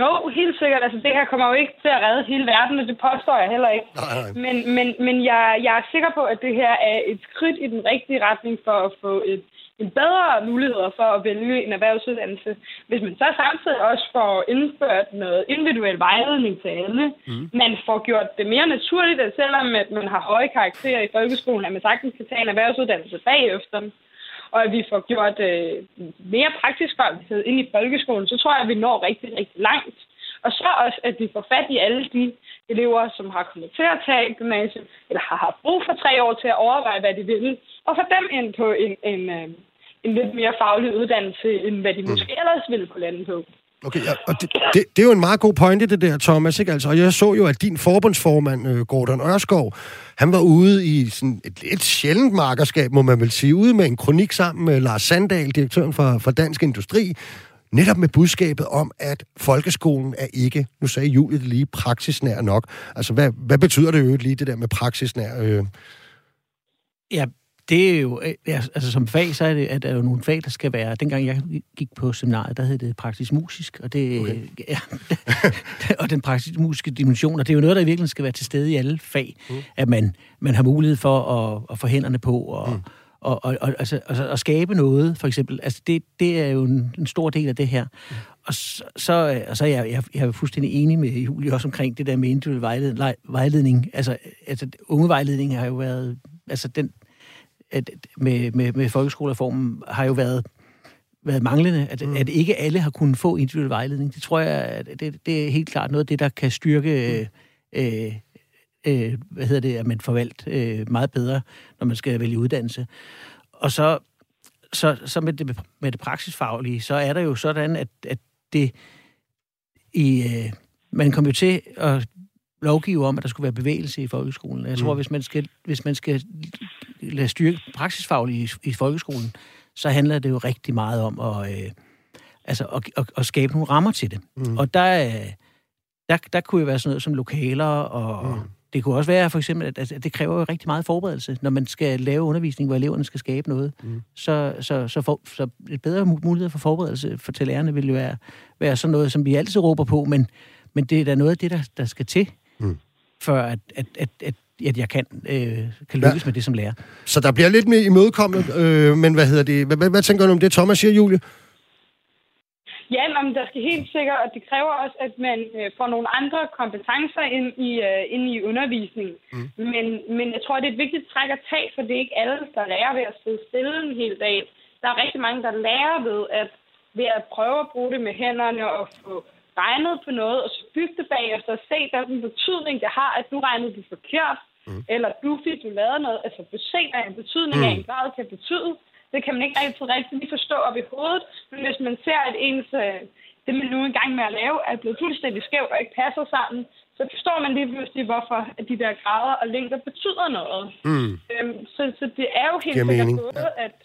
Jo, helt sikkert. Altså, det her kommer jo ikke til at redde hele verden, og det påstår jeg heller ikke. Nej, nej. Men, men, men jeg, jeg er sikker på, at det her er et skridt i den rigtige retning for at få et, bedre mulighed for at vælge en erhvervsuddannelse. Hvis man så samtidig også får indført noget individuel vejledning til alle, mm. man får gjort det mere naturligt, at selvom at man har høje karakterer i folkeskolen, at man sagtens kan tage en erhvervsuddannelse bagefter, og at vi får gjort øh, mere praktisk faglighed ind i folkeskolen, så tror jeg, at vi når rigtig, rigtig langt. Og så også, at vi får fat i alle de elever, som har kommet til at tage gymnasiet, eller har haft brug for tre år til at overveje, hvad de vil, og få dem ind på en, en, øh, en lidt mere faglig uddannelse, end hvad de måske ellers ville på landet på. Okay, ja, og det, det, det er jo en meget god pointe, det der, Thomas. Ikke? Altså, og jeg så jo, at din forbundsformand, øh, Gordon Ørskov, han var ude i sådan et et sjældent markerskab, må man vel sige, ude med en kronik sammen med Lars Sandal, direktøren for, for Dansk Industri, netop med budskabet om, at folkeskolen er ikke, nu sagde Julie det lige, praksisnær nok. Altså, hvad, hvad betyder det jo lige, det der med praksisnær? Øh? Ja, det er jo, øh, altså som fag, så er, det, at der er jo nogle fag, der skal være, dengang jeg gik på seminariet, der hed det praktisk musisk, og, det, okay. ja, og den praktisk musiske dimension, og det er jo noget, der virkelig skal være til stede i alle fag, mm. at man, man har mulighed for at, at få hænderne på, og, mm. og, og, og altså, altså, at skabe noget, for eksempel. Altså, det, det er jo en, en stor del af det her. Mm. Og så, så, og så er jeg, jeg, jeg er fuldstændig enig med Julie også omkring det der med individuel vejledning. vejledning. Altså, altså ungevejledning har jo været, altså den, at med, med, med folkeskolereformen har jo været, været manglende, at, mm. at ikke alle har kunnet få individuel vejledning. Det tror jeg, at det, det er helt klart noget af det, der kan styrke, mm. øh, øh, hvad hedder det, at man forvalt øh, meget bedre, når man skal vælge uddannelse. Og så, så, så med, det, med det praksisfaglige, så er der jo sådan, at, at det i... Øh, man kommer jo til at lovgive om, at der skulle være bevægelse i folkeskolen. Jeg tror, mm. hvis man skal, hvis man skal lade styrke praksisfaglige i, i folkeskolen, så handler det jo rigtig meget om at, øh, altså at, at, at skabe nogle rammer til det. Mm. Og der, der, der kunne jo være sådan noget som lokaler, og mm. det kunne også være for eksempel, at, at det kræver jo rigtig meget forberedelse, når man skal lave undervisning, hvor eleverne skal skabe noget. Mm. Så, så, så, for, så et bedre mulighed for forberedelse for til lærerne vil jo være, være sådan noget, som vi altid råber på, men, men det er da noget af det, der, der skal til, mm. for at, at, at, at at jeg kan, øh, kan lykkes ja. med det som lærer. Så der bliver lidt mere imødekommet, øh, men hvad hedder det? Hvad, hvad, hvad tænker du om det, Thomas siger, Julie? Ja, men der skal helt sikkert, og det kræver også, at man øh, får nogle andre kompetencer ind i, øh, ind i undervisningen. Mm. Men, men jeg tror, det er et vigtigt træk at tage, for det er ikke alle, der lærer ved at sidde stille en hel dag. Der er rigtig mange, der lærer ved at, ved at prøve at bruge det med hænderne og få regnet på noget, og så bygge det bagefter og se, hvad den betydning, det har, at nu regnede du forkert, mm. eller du fik du lavet noget. Altså, se, hvad en betydning mm. af en grad kan betyde. Det kan man ikke altid rigtig lige forstå op i hovedet, men hvis man ser, at ens, øh, det man nu er i gang med at lave, er blevet fuldstændig skævt og ikke passer sammen, så forstår man lige pludselig, hvorfor at de der grader og længder betyder noget. Mm. Øhm, så, så det er jo helt sikkert både, ja. at,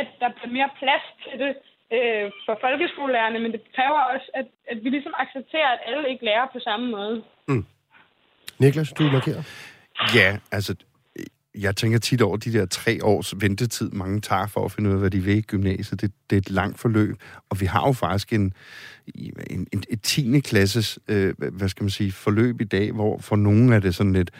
at der bliver mere plads til det, øh, for folkeskolelærerne, men det kræver også, at, at vi ligesom accepterer, at alle ikke lærer på samme måde. Mm. Niklas, du markerer. Ja, altså, øh, jeg tænker tit over de der tre års ventetid, mange tager for at finde ud af, hvad de vil i gymnasiet. Det, det er et langt forløb, og vi har jo faktisk en, en, en, et 10. klasses, øh, hvad skal man sige, forløb i dag, hvor for nogle er det sådan lidt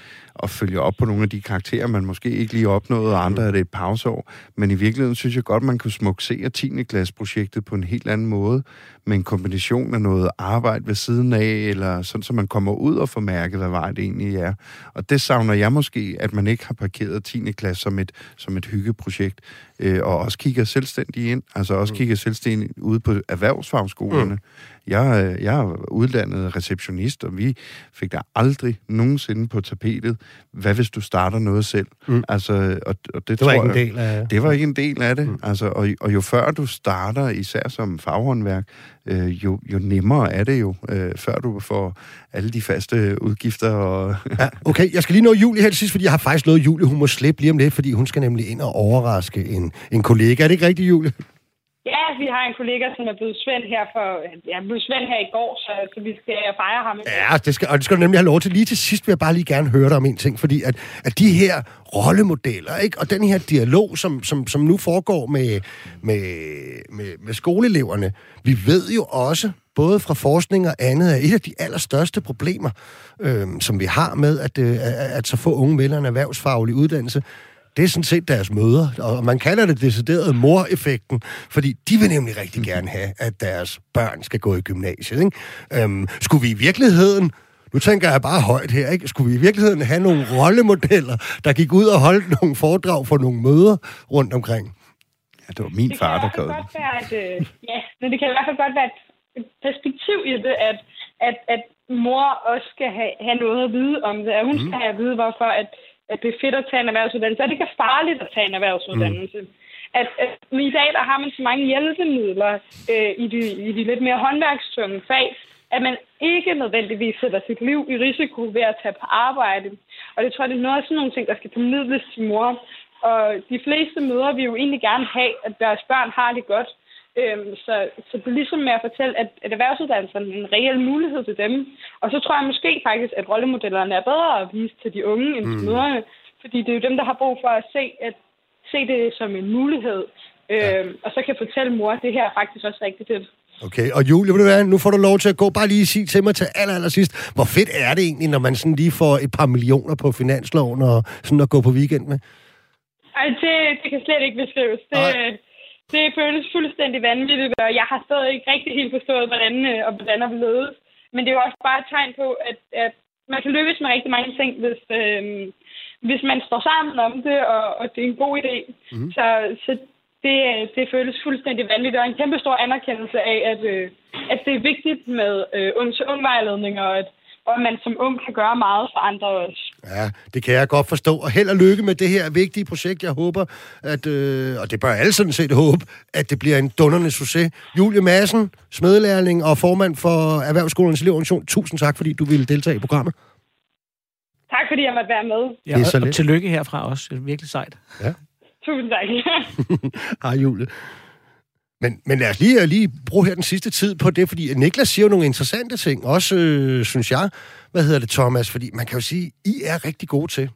at følge op på nogle af de karakterer, man måske ikke lige opnåede, og andre er det et pauseår. Men i virkeligheden synes jeg godt, man kunne smuksere 10. klasse projektet på en helt anden måde, med en kombination af noget arbejde ved siden af, eller sådan, så man kommer ud og får mærket, hvad vej det egentlig er. Og det savner jeg måske, at man ikke har parkeret 10. klasse som et, som et hyggeprojekt, øh, og også kigger selvstændigt ind, altså også mm. kigger selvstændigt ude på erhvervsfagskolerne, mm Jeg, øh, jeg er uddannet receptionist, og vi fik da aldrig nogensinde på tapetet, hvad hvis du starter noget selv? Mm. Altså, og, og det, Det var tror ikke en jeg, del af... det var ikke en del af det. Mm. Altså, og, og jo før du starter, især som faghåndværk, øh, jo, jo nemmere er det jo, øh, før du får alle de faste udgifter. Og, Ja, okay, jeg skal lige nå Julie her til sidst, fordi jeg har faktisk lovet Julie, hun må slippe lige om lidt, fordi hun skal nemlig ind og overraske en, en kollega. Er det ikke rigtigt, Julie? Ja, vi har en kollega, som er blevet Svend her for... Ja, blev Svend her i går, så, så vi skal fejre ham. Ja, det skal, og det skal du nemlig have lov til. Lige til sidst vil jeg bare lige gerne høre dig om en ting, fordi at, at de her rollemodeller, ikke, og den her dialog, som, som, som nu foregår med, med, med, med skoleeleverne, vi ved jo også, både fra forskning og andet, er et af de allerstørste problemer, øh, som vi har med, at, øh, at, at så få unge vælger en erhvervsfaglig uddannelse, det er sådan set deres møder, og man kalder det decideret mor-effekten, fordi de vil nemlig rigtig gerne have, at deres børn skal gå i gymnasiet. Ikke? Øhm, skulle vi i virkeligheden, nu tænker jeg bare højt her, ikke? skulle vi i virkeligheden have nogle rollemodeller, der gik ud og holdt nogle foredrag for nogle møder rundt omkring? ja, det var min Det far, der være, at, øh, ja, men det kan i hvert fald godt være et et perspektiv i det, at, at, at mor også skal have, have noget at vide om det, at hun mm. skal have at vide, hvorfor at, at det er fedt at tage en erhvervsuddannelse, og det kan farligt at tage en erhvervsuddannelse. Mm. At, at i dag der har man så mange hjælpemidler øh, i, de, i de lidt mere håndværkstunge fag, at man ikke nødvendigvis sætter sit liv i risiko ved at tage på arbejde. Og det tror jeg, det er noget af sådan nogle ting, der skal formidles til mor. Og de fleste møder vil jo egentlig gerne have, at deres børn har det godt. Øhm, så, så det er ligesom med at fortælle, at, at erhvervsuddannelserne er en reel mulighed til dem. Og så tror jeg måske faktisk, at rollemodellerne er bedre at vise til de unge end til Mm. møderne. Fordi det er jo dem, der har brug for at se, at, se det som en mulighed. Øhm, og så kan fortælle mor, at det her er faktisk også rigtig fedt. Okay, og Julie, ved du hvad, nu får du lov til at gå. Bare lige sige til mig til aller, aller sidst, hvor fedt er det egentlig, når man sådan lige får et par millioner på finansloven og sådan at gå på weekend med? Ej, det, det kan slet ikke beskrives. Det, Nej. Det føles fuldstændig vanvittigt, og jeg har stadig ikke rigtig helt forstået, hvordan øh, og hvordan er blevet. Men det er jo også bare et tegn på, at, at man kan lykkes med rigtig mange ting, hvis, øh, hvis man står sammen om det, og, og det er en god idé. Mm. Så, så det, det føles fuldstændig vanvittigt, og en kæmpe stor anerkendelse af, at, øh, at det er vigtigt med øh, ung til ung vejledning, og at, og at man som ung kan gøre meget for andre også. Ja, det kan jeg godt forstå. Og held og lykke med det her vigtige projekt. Jeg håber, at, øh, og det bør alle sådan set håbe, at det bliver en dunderende succes. Julie Madsen, smedlærling og formand for Erhvervsskolens Elevorganisation. Tusind tak, fordi du ville deltage i programmet. Tak fordi jeg måtte være med. Ja, Det er så og, og lidt. tillykke herfra også. Det er virkelig sejt. Tusind tak. Hej, Julie. Men, men lad os lige, øh, lige bruge her den sidste tid på det, fordi Niklas siger jo nogle interessante ting, også, øh, synes jeg, hvad hedder det, Thomas, fordi man kan jo sige, I er rigtig gode til,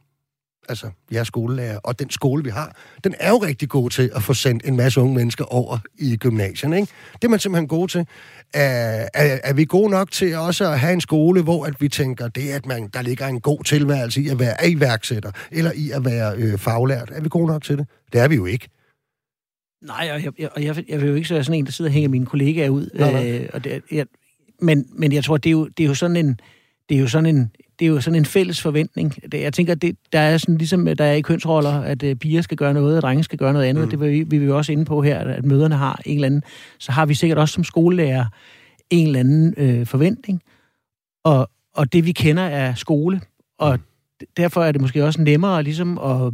altså, jeres skolelærer, og den skole, vi har, den er jo rigtig god til at få sendt en masse unge mennesker over i gymnasierne, ikke? Det er man simpelthen god til. Er, er, er vi gode nok til også at have en skole, hvor at vi tænker, det er, at man, der ligger en god tilværelse i at være iværksætter, eller i at være øh, faglært? Er vi gode nok til det? Det er vi jo ikke. Nej, og jeg, jeg, jeg, jeg vil jo ikke være sådan en, der sidder og hænger mine kollegaer ud. Nej, nej. Øh, og det, jeg, men, men jeg tror, det er jo, det er jo sådan en... Det er jo sådan en det er jo sådan en fælles forventning. Det, jeg tænker, det, der er sådan ligesom, der er i kønsroller, at uh, piger skal gøre noget, og drenge skal gøre noget andet. Mm. Det vil vi, vi jo også inde på her, at møderne har en eller anden. Så har vi sikkert også som skolelærer en eller anden øh, forventning. Og, og det vi kender er skole. Og Mm. derfor er det måske også nemmere ligesom at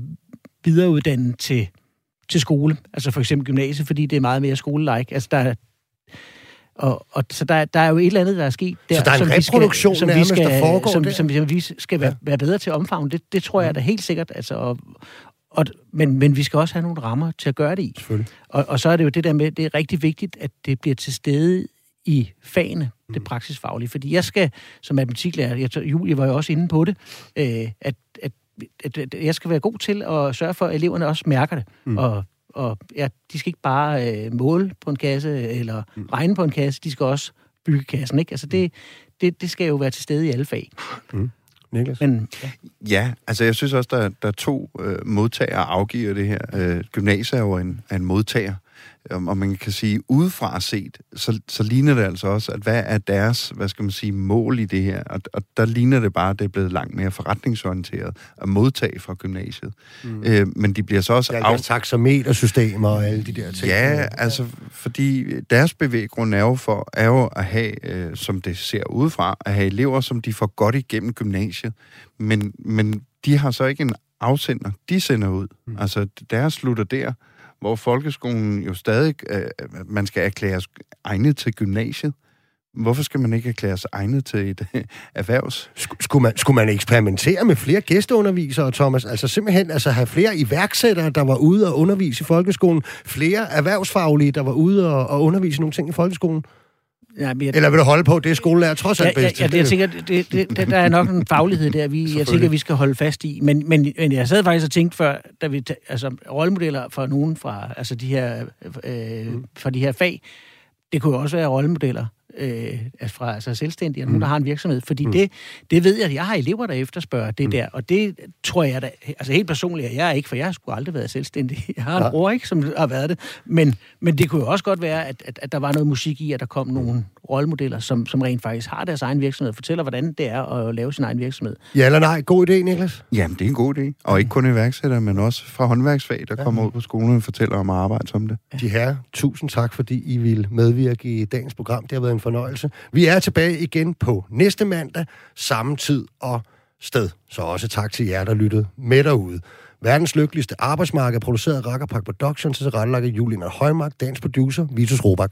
videreuddanne til, til skole. Altså for eksempel gymnasiet, fordi det er meget mere skolelike. Altså der er, og, og så der, der er jo et eller andet, der er sket der. Så der er en som vi reproduktion som vi nærmest, skal, der foregår som, der? som, som vi skal være, være bedre til at omfavne. Det, det tror jeg da helt sikkert. Altså, og, og, men, men vi skal også have nogle rammer til at gøre det i. Og, og så er det jo det der med, det er rigtig vigtigt, at det bliver til stede i fagene, det praksisfaglige. Fordi jeg skal, som matematiklærer, jeg, Julie var jo også inde på det, øh, at, at jeg skal være god til at sørge for, at eleverne også mærker det. Mm. Og, og ja, de skal ikke bare øh, måle på en kasse eller mm. regne på en kasse, de skal også bygge kassen. Ikke? Altså det, det, det skal jo være til stede i alle fag. Niklas? Men ja, Ja, altså jeg synes også, der, der er to øh, modtagere afgiver det her. Øh, gymnasiet er jo en, er en modtager og man kan sige, udefra set, så, så ligner det altså også, at hvad er deres, hvad skal man sige, mål i det her? Og, og der ligner det bare, at det er blevet langt mere forretningsorienteret at modtage fra gymnasiet. Mm. Øh, men de bliver så også... Ja, af... taxametersystemer og alle de der ting. Ja, altså, fordi deres bevæggrund er jo, for, er jo at have, øh, som det ser udefra, at have elever, som de får godt igennem gymnasiet. Men, men de har så ikke en afsender, de sender ud. Mm. Altså, deres slutter der, hvor folkeskolen jo stadig, øh, øh, man skal erklæres egnet til gymnasiet. Hvorfor skal man ikke erklæres egnet til et øh, erhvervs? Skulle man, skulle man eksperimentere med flere gæsteundervisere, Thomas? Altså simpelthen altså have flere iværksættere, der var ude og undervise i folkeskolen? Flere erhvervsfaglige, der var ude og, og undervise nogle ting i folkeskolen? Ja, jeg, Eller vil du holde på, det er skolelærer trods alt ja, bedst ja, ja, det, jeg tænker, det, det, det, der er nok en faglighed der, vi, jeg tænker, vi skal holde fast i. Men, men, men jeg sad faktisk og tænkte før, da vi, altså rollemodeller for nogen fra, altså de her, øh, mm. fra de her fag, det kunne jo også være rollemodeller øh, fra altså selvstændige, og nogen, mm. der har en virksomhed. Fordi mm. det, det ved jeg, jeg har elever, der efterspørger det mm. der, og det tror jeg da, altså helt personligt, jeg er ikke, for jeg har sgu aldrig været selvstændig. Jeg har en ja. bror, ikke, som har været det. Men, men det kunne jo også godt være, at, at, at der var noget musik i, at der kom nogle rollemodeller, som, som rent faktisk har deres egen virksomhed, og fortæller, hvordan det er at lave sin egen virksomhed. Ja eller nej? God idé, Niklas? Jamen, det er en god idé. Og ikke kun iværksætter, men også fra håndværksfag, der ja. kommer ud på skolen og fortæller om at arbejde som det. De her, tusind tak, fordi I vil medvirke i dagens program. Det har været en fornøjelse. Vi er tilbage igen på næste mandag, samme tid og sted. Så også tak til jer, der lyttede med derude. Verdens lykkeligste arbejdsmarked produceret af Rakkerpak Productions til tilrettelagt af Julian Højmark, dagens producer, Vitus Robak.